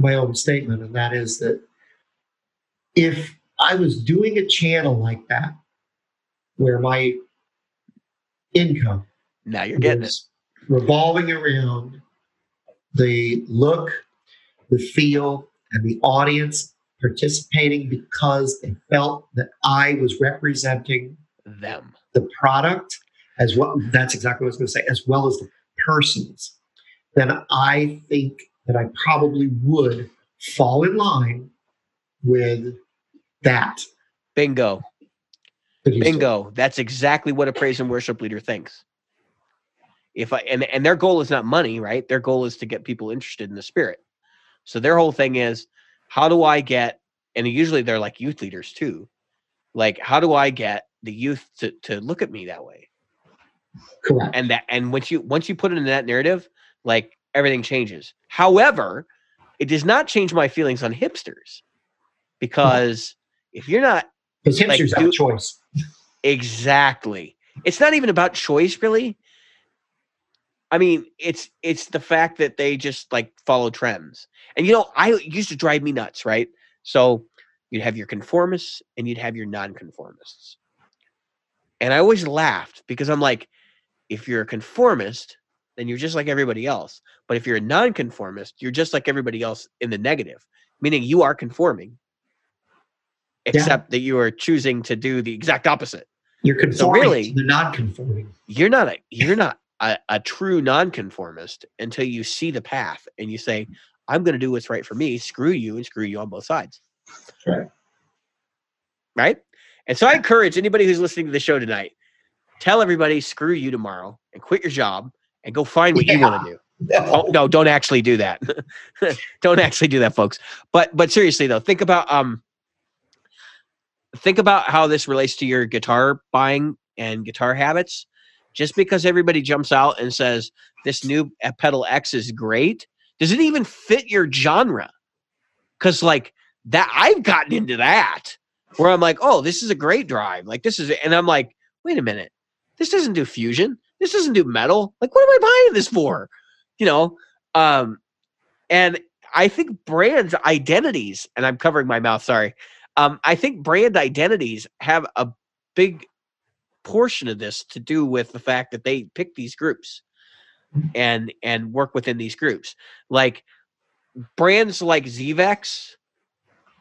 Speaker 2: my own statement, and that is that if I was doing a channel like that, where my income
Speaker 1: now you're getting it.
Speaker 2: revolving around the look, the feel, and the audience participating because they felt that I was representing
Speaker 1: them
Speaker 2: the product as well. That's exactly what I was going to say, as well as the persons. Then I think that I probably would fall in line with that.
Speaker 1: bingo
Speaker 2: that he's doing.
Speaker 1: Bingo. That's exactly what a praise and worship leader thinks. If I and and their goal is not money, right? Their goal is to get people interested in the spirit. So their whole thing is, how do I get? And usually they're like youth leaders too. Like, how do I get the youth to to look at me that way?
Speaker 2: Correct.
Speaker 1: And that and once you once you put it in that narrative, like everything changes. However, it does not change my feelings on hipsters because if you're not
Speaker 2: Because
Speaker 1: like,
Speaker 2: hipsters have
Speaker 1: do-
Speaker 2: a choice.
Speaker 1: Exactly. It's not even about choice, really. I mean, it's it's the fact that they just like follow trends. And you know, I used to drive me nuts, right? So you'd have your conformists and you'd have your nonconformists. And I always laughed because I'm like, if you're a conformist, then you're just like everybody else. But if you're a nonconformist, you're just like everybody else in the negative, meaning you are conforming, except that you are choosing to do the exact opposite.
Speaker 2: You're conforming so
Speaker 1: really-
Speaker 2: to the non-conforming.
Speaker 1: You're not a you're not a, a true nonconformist until you see the path and you say, I'm gonna do what's right for me, screw you and screw you on both sides.
Speaker 2: Right.
Speaker 1: Right? And so I encourage anybody who's listening to the show tonight, tell everybody screw you tomorrow and quit your job and go find what you want to do. <laughs> Oh, no, don't actually do that. <laughs> don't actually do that, folks. But but seriously though, think about um think about how this relates to your guitar buying and guitar habits. Just because everybody jumps out and says this new uh, pedal X is great, does it even fit your genre? Cuz like that I've gotten into that where I'm like, "Oh, this is a great drive." Like this is and I'm like, "Wait a minute. This doesn't do fusion. This doesn't do metal. Like what am I buying this for?" you know um and i think brands identities and i'm covering my mouth sorry um i think brand identities have a big portion of this to do with the fact that they pick these groups and and work within these groups like brands like zvex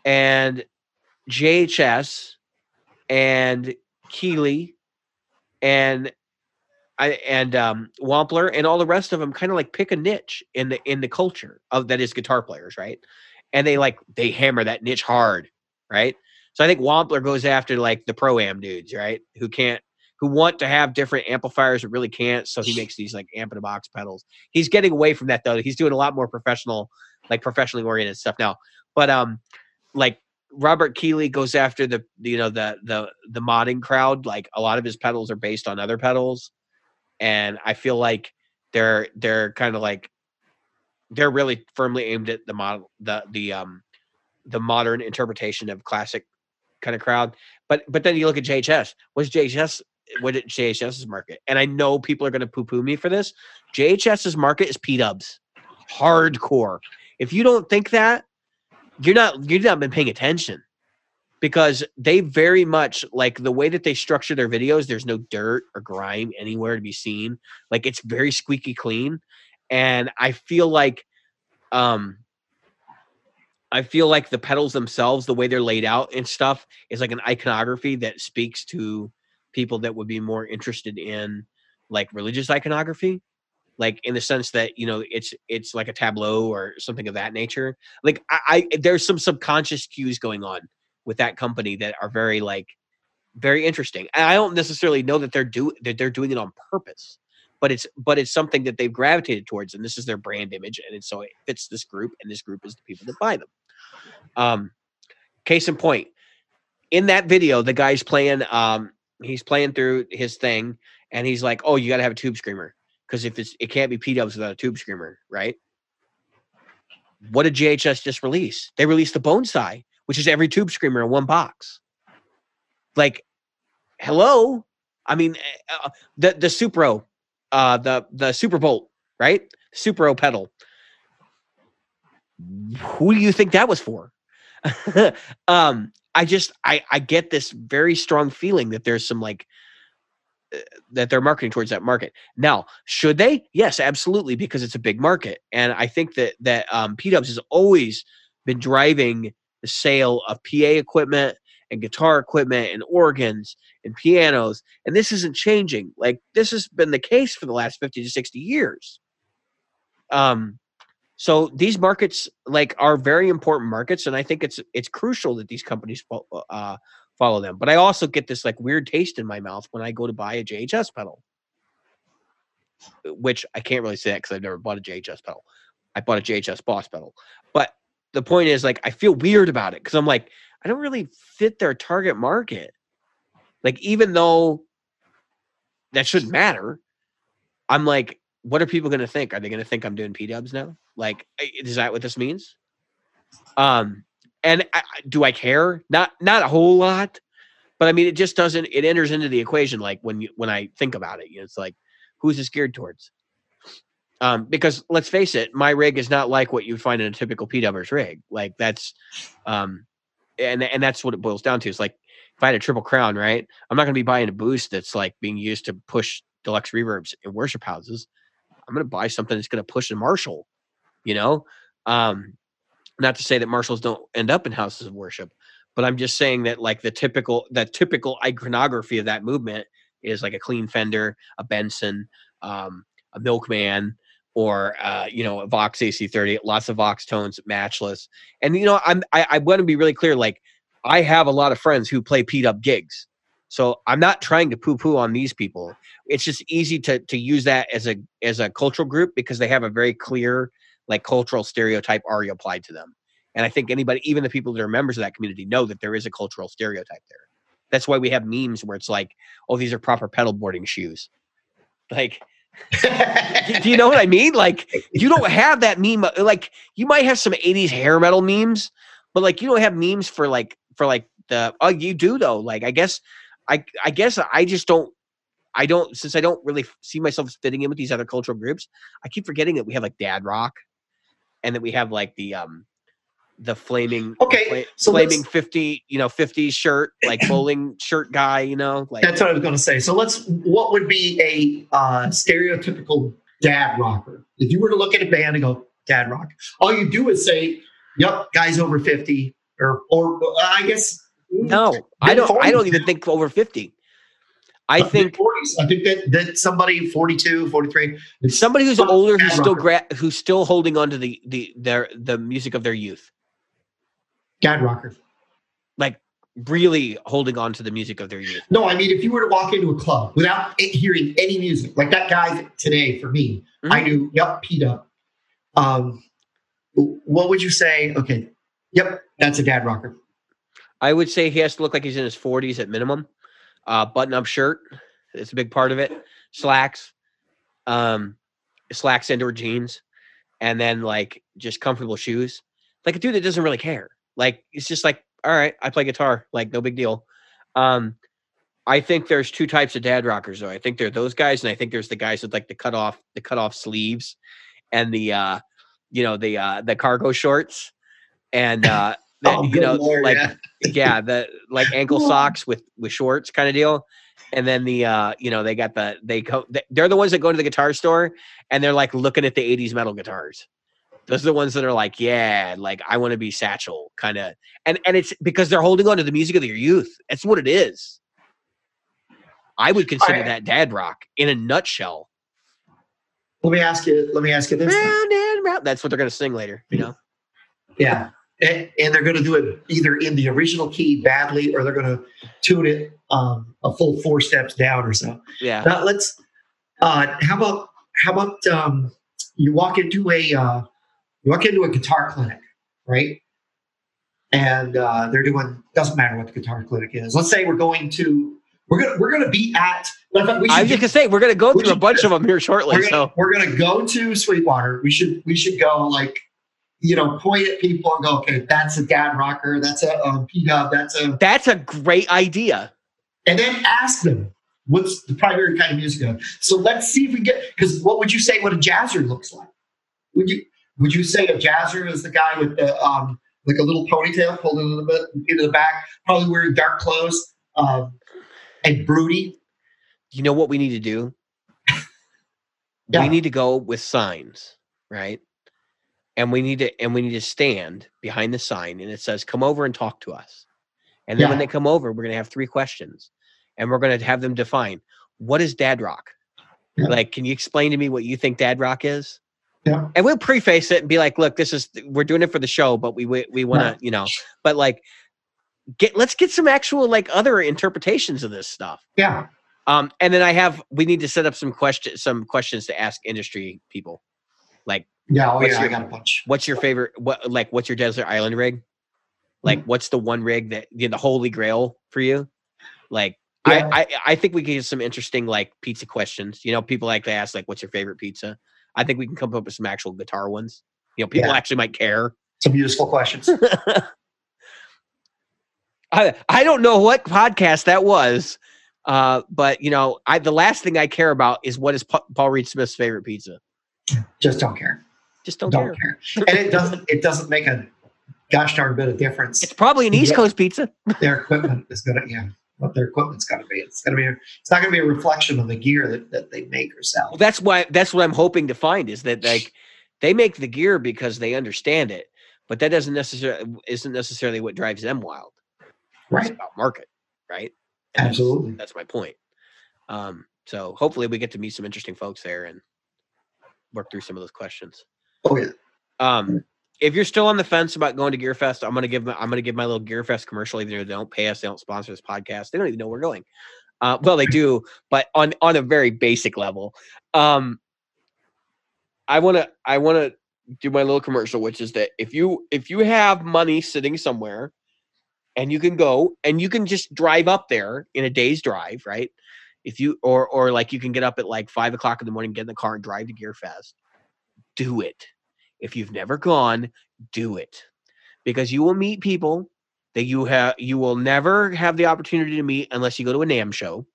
Speaker 1: and jhs and keeley and I, and um, Wampler and all the rest of them kind of like pick a niche in the in the culture of that is guitar players, right? And they like they hammer that niche hard, right? So I think Wampler goes after like the pro am dudes, right? Who can't who want to have different amplifiers but really can't. So he makes these like amp in a box pedals. He's getting away from that though. He's doing a lot more professional, like professionally oriented stuff now. But um, like Robert Keeley goes after the you know the the the modding crowd. Like a lot of his pedals are based on other pedals and I feel like they're they're kind of like they're really firmly aimed at the model the the um the modern interpretation of classic kind of crowd. But but then you look at JHS. What's JHS? What did JHS's market? And I know people are going to poo poo me for this. JHS's market is P Dubs, hardcore. If you don't think that, you're not you've not been paying attention because they very much like the way that they structure their videos there's no dirt or grime anywhere to be seen like it's very squeaky clean and i feel like um i feel like the pedals themselves the way they're laid out and stuff is like an iconography that speaks to people that would be more interested in like religious iconography like in the sense that you know it's it's like a tableau or something of that nature like i, I there's some subconscious cues going on with that company that are very like very interesting. And I don't necessarily know that they're do that they're doing it on purpose, but it's but it's something that they've gravitated towards, and this is their brand image, and so it fits this group, and this group is the people that buy them. Um, case in point, in that video, the guy's playing um he's playing through his thing, and he's like, "Oh, you got to have a tube screamer because if it's it can't be P Dubs without a tube screamer, right?" What did JHS just release? They released the Bonsai, which is every tube screamer in one box. Like, hello. I mean, uh, the the Supro, uh, the the Super Bolt, right? Supro pedal. Who do you think that was for? <laughs> um, I just I I get this very strong feeling that there's some like uh, that they're marketing towards that market. Now, should they? Yes, absolutely, because it's a big market, and I think that that um, P Dubs has always been driving the sale of PA equipment and guitar equipment and organs and pianos. And this isn't changing. Like this has been the case for the last 50 to 60 years. Um, so these markets like are very important markets, and I think it's it's crucial that these companies fo- uh, follow them. But I also get this like weird taste in my mouth when I go to buy a JHS pedal, which I can't really say because I've never bought a JHS pedal. I bought a JHS Boss pedal, but the point is like I feel weird about it because I'm like I don't really fit their target market. Like even though that shouldn't matter, I'm like, what are people going to think? Are they going to think I'm doing P Dubs now? Like, is that what this means? Um, and I, do I care? Not not a whole lot, but I mean, it just doesn't. It enters into the equation like when you when I think about it. You know, it's like who's this geared towards? Um, because let's face it, my rig is not like what you'd find in a typical P Dubbers rig. Like that's, um, and and that's what it boils down to. It's like if I had a triple crown, right? I'm not going to be buying a boost that's like being used to push deluxe reverbs in worship houses. I'm going to buy something that's going to push a Marshall. You know, um, not to say that Marshalls don't end up in houses of worship, but I'm just saying that like the typical the typical iconography of that movement is like a clean fender, a Benson, um, a Milkman, or uh, you know a Vox AC30, lots of Vox tones, matchless. And you know I'm I, I want to be really clear. Like I have a lot of friends who play peed up gigs, so I'm not trying to poo poo on these people. It's just easy to to use that as a as a cultural group because they have a very clear like cultural stereotype already applied to them. And I think anybody, even the people that are members of that community, know that there is a cultural stereotype there. That's why we have memes where it's like, oh, these are proper pedal boarding shoes. Like, do you know what I mean? Like, you don't <laughs> have that meme. uh, Like, you might have some 80s hair metal memes, but like, you don't have memes for like, for like the, oh, you do though. Like, I guess, I, I guess I just don't, I don't, since I don't really see myself fitting in with these other cultural groups, I keep forgetting that we have like dad rock and that we have like the, um, the flaming,
Speaker 2: Okay,
Speaker 1: fla-
Speaker 2: so
Speaker 1: flaming 50, you know, 50 shirt, <clears throat> like bowling shirt guy, you know, like,
Speaker 2: That's what I was going to say. So let's. What would be a uh, stereotypical dad rocker? If you were to look at a band and go dad rock, all you do is say, "Yep, guys over 50 or or uh, I guess
Speaker 1: no, I don't, I don't even think over 50. I think.
Speaker 2: I think that that somebody 42, 43.
Speaker 1: somebody who's older who's still gra- who's still holding on to the the their the music of their youth
Speaker 2: dad rocker.
Speaker 1: like really holding on to the music of their youth
Speaker 2: No, I mean if you were to walk into a club without it- hearing any music, like that guy today for me, I
Speaker 1: Mhm.
Speaker 2: knew. Yep, Pete up. Um, what would you say? Okay, yep, that's a dad rocker.
Speaker 1: i would say he has to look like he's in his 40s at minimum uh button up shirt. It's a big part of it. Slacks um slacks indoor jeans and then like just comfortable shoes. Like a dude that doesn't really care. Like it's just like all right i play guitar. Like no big deal. Um i think there's two types of dad rockers though. I think there are those guys and i think there's the guys with like the cut off the cut off sleeves and the uh you know the uh the cargo shorts and uh that,
Speaker 2: Oh,
Speaker 1: you know
Speaker 2: Lord,
Speaker 1: like
Speaker 2: yeah.
Speaker 1: yeah the like <laughs> ankle socks with with shorts kind of deal and then the uh you know they got the they go they- they're the ones that go to the guitar store and they're like looking at the 80s metal guitars those are the ones that are like yeah like i want to be satchel kind of and and it's because they're holding on to the music of their youth that's what it is i would consider
Speaker 2: Alright.
Speaker 1: that dad rock in a nutshell
Speaker 2: Let me ask you. Let me ask you this.
Speaker 1: round and round that's what they're going to sing later you know
Speaker 2: Yeah. And, and they're going to do it either in the original key badly or they're going to tune it um, a full four steps down or so.
Speaker 1: yeah
Speaker 2: Now let's. Uh, how about how about um, you walk into a uh, you walk into a guitar clinic, right? And uh, they're doing doesn't matter what the guitar clinic is. Let's say we're going to we're gonna we're gonna be at. matter of fact, we
Speaker 1: i was just going to say we're going to go through a bunch
Speaker 2: do
Speaker 1: of them here shortly
Speaker 2: we're gonna,
Speaker 1: so
Speaker 2: we're gonna go to Sweetwater. We should we should go like you know point at people and go okay that's a dad rocker that's a um, P Dub that's a
Speaker 1: that's a great idea
Speaker 2: and then ask them what's the primary kind of music. Of. So let's see if we get because what would you say what a jazzer looks like? Would you would you say a jazzer is the guy with the um like a little ponytail pulled in a little bit into the back, probably wearing dark clothes um, and broody?
Speaker 1: you know what we need to do? <laughs>
Speaker 2: Yeah.
Speaker 1: We need to go with signs, right? And we need to and we need to stand behind the sign and it says, come over and talk to us. And then when they come over, we're gonna have three questions. And we're gonna have them define what is dad rock?
Speaker 2: Yeah.
Speaker 1: Like, can you explain to me what you think dad rock is?
Speaker 2: Yeah.
Speaker 1: And we'll preface it and be like, look, this is we're doing it for the show, but we we, we wanna, you know, but like get let's get some actual like other interpretations of this stuff.
Speaker 2: Yeah,
Speaker 1: Um, and then I have we need to set up some questions some questions to ask industry people. Like,
Speaker 2: yeah, oh
Speaker 1: What's
Speaker 2: yeah, I
Speaker 1: your-
Speaker 2: got a bunch.
Speaker 1: what's your favorite? What like what's your desert island rig? Like, what's the one rig that you know, the holy grail for you? Like,
Speaker 2: Yeah.
Speaker 1: I, I I think we could get some interesting like pizza questions. You know, people like to ask like, what's your favorite pizza? I think we can come up with some actual guitar ones. You know, people
Speaker 2: Yeah.
Speaker 1: actually might care.
Speaker 2: Some useful questions. <laughs>
Speaker 1: I I don't know what podcast that was, uh, but you know, I the last thing I care about is what is Pa- Paul Reed Smith's favorite pizza.
Speaker 2: Just don't care.
Speaker 1: Just don't,
Speaker 2: Don't
Speaker 1: care.
Speaker 2: care. And it doesn't it doesn't make a gosh darn bit of difference.
Speaker 1: It's probably an East Coast pizza. <laughs>
Speaker 2: Their equipment is gonna Yeah. what their equipment's to be. It's to be. It's not going to be a reflection of the gear that, that they make or sell.
Speaker 1: Well, that's why that's what I'm hoping to find is that like they make the gear because they understand it, but that doesn't necessarily isn't necessarily what drives them wild. It's
Speaker 2: Right.
Speaker 1: about market, right? And that's-
Speaker 2: Absolutely.
Speaker 1: That's my point. Um, so hopefully we get to meet some interesting folks there and work through some of those questions.
Speaker 2: Oh yeah.
Speaker 1: Um, if you're still on the fence about going to GearFest, I'm gonna give my, I'm gonna give my little GearFest commercial. Even though they don't pay us, they don't sponsor this podcast. They don't even know we're going. Uh, well, they do, but on on a very basic level. Um, I wanna I wanna do my little commercial, which is that if you if you have money sitting somewhere, and you can go and you can just drive up there in a day's drive, right? If you or or like you can get up at like five o'clock in the morning, get in the car and drive to GearFest. Do it. If you've never gone, do it. Because you will meet people that you have you will never have the opportunity to meet unless you go to a NAMM show.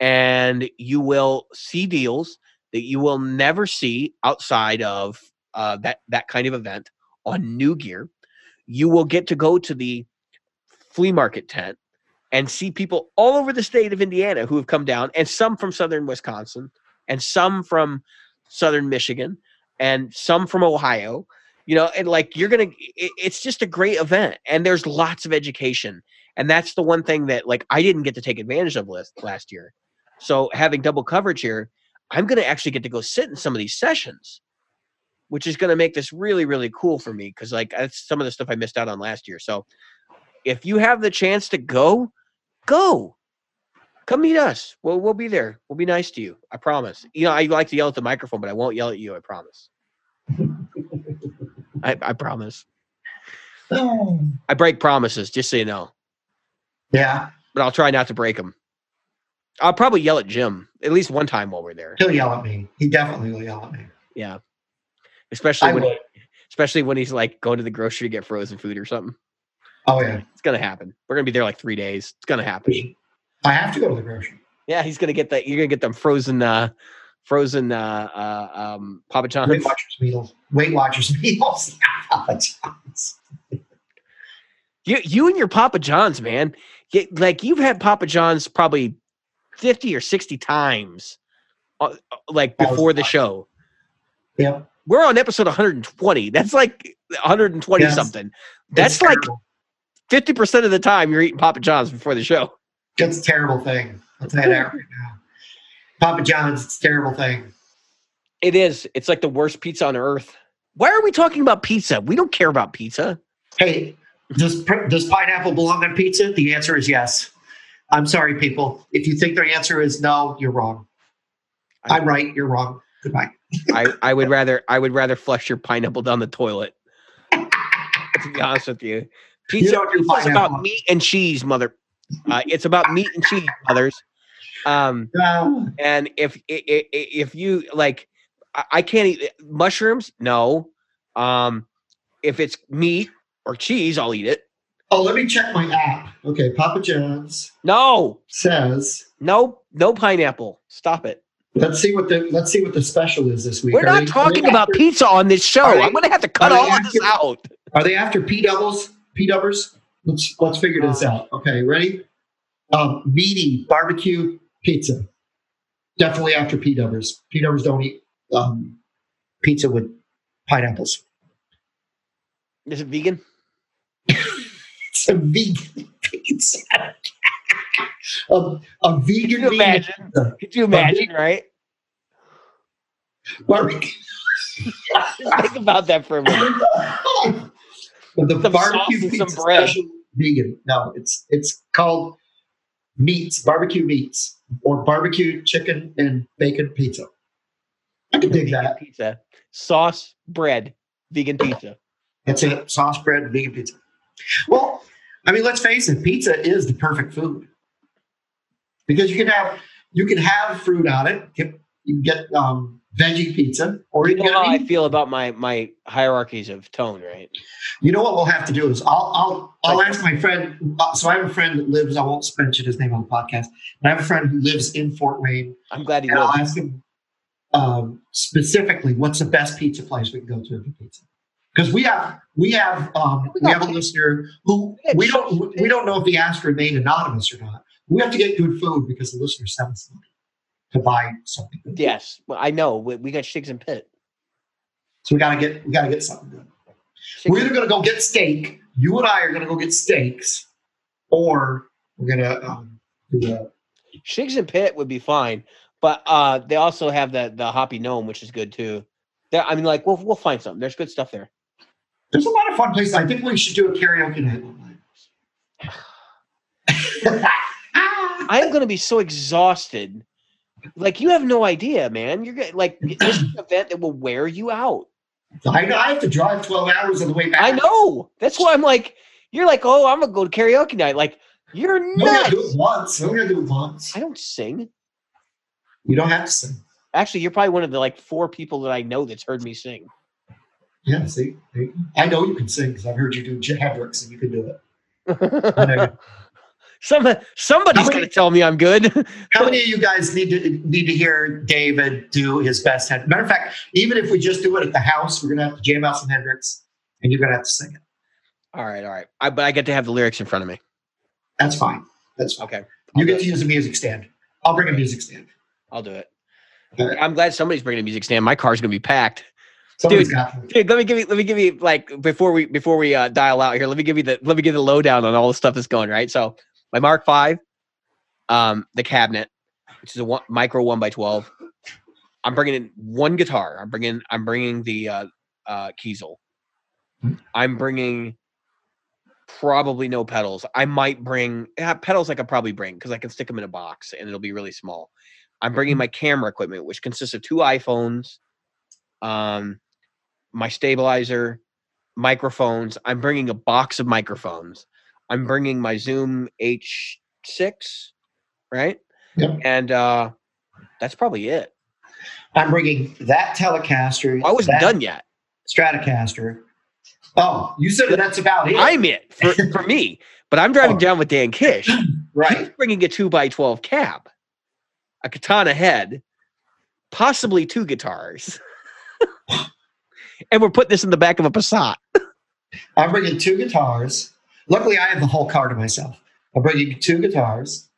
Speaker 1: And you will see deals that you will never see outside of uh, that that kind of event on new gear. You will get to go to the flea market tent and see people all over the state of Indiana who have come down, and some from southern Wisconsin, and some from southern Michigan, and some from Ohio. You know, and like you're gonna, it, it's just a great event, and there's lots of education, and that's the one thing that like I didn't get to take advantage of last last year. So having double coverage here, I'm gonna actually get to go sit in some of these sessions, which is gonna make this really really cool for me because like that's some of the stuff I missed out on last year. So if you have the chance to go, go. Come meet us. We'll we'll be there. We'll be nice to you. I promise. You know, I like to yell at the microphone, but I won't yell at you. I promise. I, I promise. <sighs> I break promises, just so you know.
Speaker 2: Yeah.
Speaker 1: But I'll try not to break them. I'll probably yell at Jim at least one time while we're there.
Speaker 2: He'll yell at me. He definitely will yell at me.
Speaker 1: Yeah. Especially
Speaker 2: I
Speaker 1: when
Speaker 2: would.
Speaker 1: especially when he's like going to the grocery to get frozen food or something.
Speaker 2: Oh yeah.
Speaker 1: It's gonna happen. We're gonna be there like three days. It's gonna happen.
Speaker 2: I have to go to the grocery.
Speaker 1: Yeah, he's gonna get that. You're gonna get them frozen, uh, frozen uh, uh, um, Papa John's.
Speaker 2: Weight Watchers meals. Weight Watchers <laughs> meals. <laughs> Papa John's.
Speaker 1: You, you and your Papa John's, man. You, like you've had Papa John's probably fifty or sixty times, uh, uh, like before the show.
Speaker 2: Yep.
Speaker 1: We're on episode 120. That's like 120
Speaker 2: Yes.
Speaker 1: something. That's like
Speaker 2: terrible.
Speaker 1: 50 percent of the time you're eating Papa John's before the show.
Speaker 2: It's a terrible thing. I'll tell you that right now. Papa John's, it's a terrible thing.
Speaker 1: It is. It's like the worst pizza on earth. Why are we talking about pizza? We don't care about pizza.
Speaker 2: Hey, does does pineapple belong on pizza? The answer is yes. I'm sorry, people. If you think their answer is no, you're wrong. I'm right. You're wrong. Goodbye.
Speaker 1: I, I would rather I would rather flush your pineapple down the toilet. <laughs> to be honest with you, pizza
Speaker 2: do
Speaker 1: is about meat and cheese, mother. Uh, it's about meat and cheese, mothers. Um, and if if you like, I, can't eat mushrooms. No. Um, if it's meat or cheese, I'll eat it.
Speaker 2: Oh, let me check my app. Okay, Papa John's
Speaker 1: No,
Speaker 2: says.
Speaker 1: no, no pineapple. Stop it.
Speaker 2: Let's see what the let's see what the special is this week.
Speaker 1: We're
Speaker 2: Are
Speaker 1: not
Speaker 2: they-
Speaker 1: talking about
Speaker 2: after-
Speaker 1: pizza on this show.
Speaker 2: they-
Speaker 1: I'm gonna have to cut all of this out.
Speaker 2: Are they after P doubles? P dubbers? Let's let's figure this out. Okay, ready? Um, meaty barbecue pizza. Definitely after P dubbers. P dubbers don't eat um, pizza with pineapples.
Speaker 1: Is it vegan? <laughs>
Speaker 2: It's a vegan pizza. <laughs> a, a vegan
Speaker 1: Could you
Speaker 2: vegan
Speaker 1: imagine?
Speaker 2: pizza.
Speaker 1: Could you imagine, right?
Speaker 2: Barbecue. <laughs>
Speaker 1: Think about that for a minute.
Speaker 2: With the
Speaker 1: Some
Speaker 2: barbecue
Speaker 1: sauce
Speaker 2: pizza
Speaker 1: some bread.
Speaker 2: special vegan. No, it's it's called meats, barbecue meats, or barbecue chicken and bacon pizza. I can dig that.
Speaker 1: Pizza, sauce, bread, vegan pizza.
Speaker 2: That's it. Sauce bread, vegan pizza. Well, I mean, let's face it, pizza is the perfect food. Because you can have you can have fruit on it. You can get um, veggie pizza, or
Speaker 1: You know how I feel about my my hierarchies of tone, right?
Speaker 2: You know what we'll have to do is I'll I'll I'll ask my friend. uh, So I have a friend that lives. I won't mention his name on the podcast. But I have a friend who lives in Fort Wayne,
Speaker 1: I'm glad he
Speaker 2: and I'll ask him um, specifically what's the best pizza place we can go to for pizza. because we have we have um,
Speaker 1: We
Speaker 2: we have a listener who we don't we don't know if he asked to remain anonymous or not. We have to get good food because the listener sent us money to buy something. Good.
Speaker 1: Yes, well, I know. We, we got Shigs In Pit.
Speaker 2: So we gotta get we gotta get something good. We're either gonna go get steak. You and I are gonna go get steaks, or we're gonna um, do the
Speaker 1: Shigs In Pit would be fine, but uh, they also have the the Hoppy Gnome, which is good too. There, I mean, like we'll we'll find something. There's good stuff there.
Speaker 2: There's a lot of fun places. I think we should do a karaoke night one night. <sighs>
Speaker 1: I'm gonna be so exhausted. Like you have no idea, man. You're like this is an event that will wear you out.
Speaker 2: I know I have to drive 12 hours on the way back.
Speaker 1: I know. That's why I'm like, you're like, oh, I'm gonna go to karaoke night. Like you're
Speaker 2: gonna do it once. We're gonna do it once.
Speaker 1: I don't sing.
Speaker 2: You don't have to sing.
Speaker 1: Actually, you're probably one of the like four people that I know that's heard me sing.
Speaker 2: Yeah, see, I know you can sing because I've heard you do J- and you can do it. <laughs>
Speaker 1: Some somebody's gonna tell me I'm good. <laughs>
Speaker 2: How many of you guys need to need to hear David do his best? Matter of fact, even if we just do it at the house, we're gonna have to jam out some Hendrix, and you're gonna have to sing it.
Speaker 1: all right, all right. I, but I get to have the lyrics in front of me.
Speaker 2: That's fine. That's fine.
Speaker 1: Okay,
Speaker 2: You
Speaker 1: I'll
Speaker 2: get
Speaker 1: do
Speaker 2: to
Speaker 1: it.
Speaker 2: use a music stand. I'll bring a music stand.
Speaker 1: I'll do it.
Speaker 2: Right.
Speaker 1: I'm glad somebody's bringing a music stand. My car's gonna be packed.
Speaker 2: Somebody's
Speaker 1: Dude. Dude, let me give you let me give you like before we before we uh, dial out here. Let me give you the let me give you the lowdown on all the stuff that's going right. So my Mark Five, um, the cabinet, which is a one, micro one by twelve. I'm bringing in one guitar. I'm bringing I'm bringing the uh, uh, Kiesel. I'm bringing probably no pedals. I might bring yeah, pedals. I could probably bring because I can stick them in a box and it'll be really small. I'm bringing my camera equipment, which consists of two iPhones, um, my stabilizer, microphones. I'm bringing a box of microphones. I'm bringing my Zoom H6, right?
Speaker 2: Yep.
Speaker 1: And uh, that's probably it.
Speaker 2: I'm bringing that Telecaster.
Speaker 1: I wasn't done yet.
Speaker 2: Stratocaster. Oh, you said that that's about it.
Speaker 1: I'm it for, <laughs> for me, but I'm driving
Speaker 2: Oh.
Speaker 1: down with Dan Kish. <clears throat> He's
Speaker 2: right.
Speaker 1: bringing a two by 12 cab, a katana head, possibly two guitars. <laughs> and we're putting this in the back of a Passat.
Speaker 2: I'm bringing two guitars. Luckily, I have the whole car to myself. I'm bringing two guitars.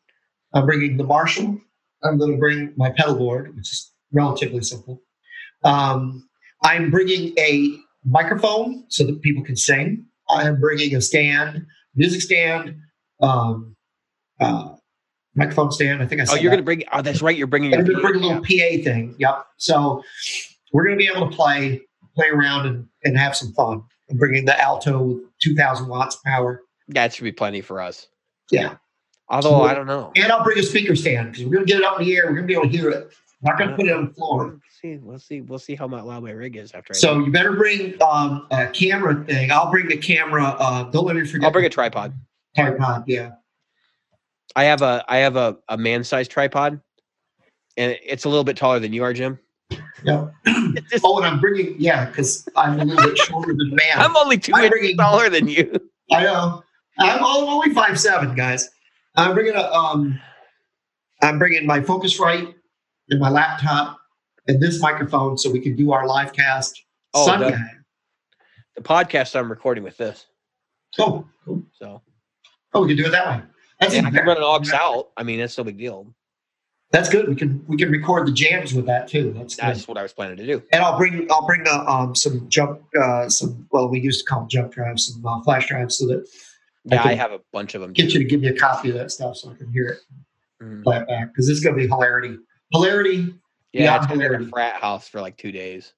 Speaker 2: I'm bringing the Marshall. I'm going to bring my pedal board, which is relatively simple. Um, I'm bringing a microphone so that people can sing. I'm bringing a stand, music stand, um, uh, microphone stand. I think I said
Speaker 1: Oh, you're going to bring, oh, that's right. You're bringing
Speaker 2: I'm going to bring a little PA thing. Yep. So we're going to be able to play, play around and, and have some fun. Bringing the Alto with 2,000 watts of power.
Speaker 1: That should be plenty for us.
Speaker 2: Yeah.
Speaker 1: Although I don't know.
Speaker 2: And I'll bring a speaker stand because we're going to get it up in the air. We're going to be able to hear it. I'm not going to put it on the floor.
Speaker 1: See. We'll see. We'll see how loud my rig is after.
Speaker 2: So you better bring um, a camera thing. I'll bring the camera. Uh, don't let me forget.
Speaker 1: I'll bring a tripod.
Speaker 2: tripod. Yeah.
Speaker 1: I have a I have a, a man sized tripod, and it's a little bit taller than you are, Jim.
Speaker 2: Yeah. <clears throat>
Speaker 1: Just-
Speaker 2: Oh, and I'm bringing, yeah, because I'm a little bit shorter than man.
Speaker 1: I'm only 2
Speaker 2: I'm
Speaker 1: inches
Speaker 2: bringing-
Speaker 1: taller than you.
Speaker 2: I know. I'm all- only five seven, guys. I'm bringing a um, I'm bringing my Focusrite and my laptop and this microphone so we can do our live cast.
Speaker 1: Oh,
Speaker 2: Sunday.
Speaker 1: that- The podcast I'm recording with this,
Speaker 2: Oh, cool.
Speaker 1: so
Speaker 2: oh, we can do it that way. That's
Speaker 1: yeah,
Speaker 2: even
Speaker 1: I can
Speaker 2: better.
Speaker 1: run an aux out. I mean, that's no big deal.
Speaker 2: That's good. We can we can record the jams with that too. That's good.
Speaker 1: That's what I was planning to do.
Speaker 2: and I'll bring I'll bring uh, um some jump uh some well we used to call them jump drives some uh, flash drives so that
Speaker 1: Yeah, I
Speaker 2: can
Speaker 1: have a bunch of them.
Speaker 2: get you to give me a copy of that stuff so I can hear it
Speaker 1: Mm.
Speaker 2: play it back because this is gonna be hilarity hilarity
Speaker 1: Yeah, it's gonna be in a frat house for like two days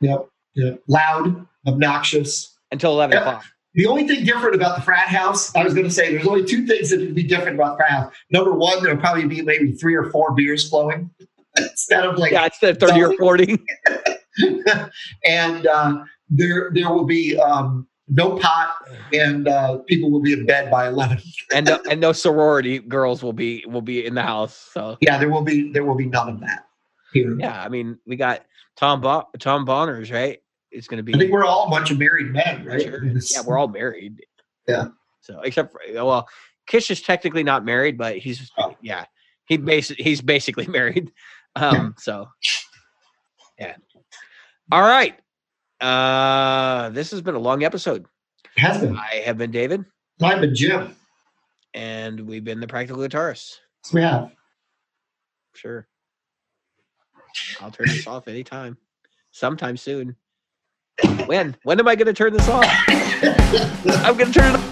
Speaker 2: Yep. Yep. Loud, obnoxious.
Speaker 1: until eleven
Speaker 2: Yeah.
Speaker 1: o'clock.
Speaker 2: The only thing different about the frat house, I was going to say, there's only two things that would be different about the frat house. Number one, there'll probably be maybe three or four beers flowing <laughs> instead of like,
Speaker 1: Yeah, instead of thirty or forty. <laughs>
Speaker 2: and uh, there there will be um, no pot, and uh, people will be in bed by eleven.
Speaker 1: and no, <laughs> and no sorority girls will be will be in the house. So
Speaker 2: Yeah, there will be there will be none of that here.
Speaker 1: yeah, I mean, we got Tom Tom Bonners, right? it's going to be.
Speaker 2: I think we're all a bunch of married men, right?
Speaker 1: yeah, we're all married.
Speaker 2: Yeah.
Speaker 1: So except for well, Kish is technically not married, but he's
Speaker 2: oh.
Speaker 1: yeah, he basically he's basically <laughs> married. Um, so yeah. All right. Uh, this has been a long episode.
Speaker 2: It has been.
Speaker 1: I have been David.
Speaker 2: I've been Jim.
Speaker 1: And we've been the Practical Guitarists.
Speaker 2: We have.
Speaker 1: Sure. I'll turn this off anytime. Sometime soon when when am I going to turn this off? I'm going to turn it off.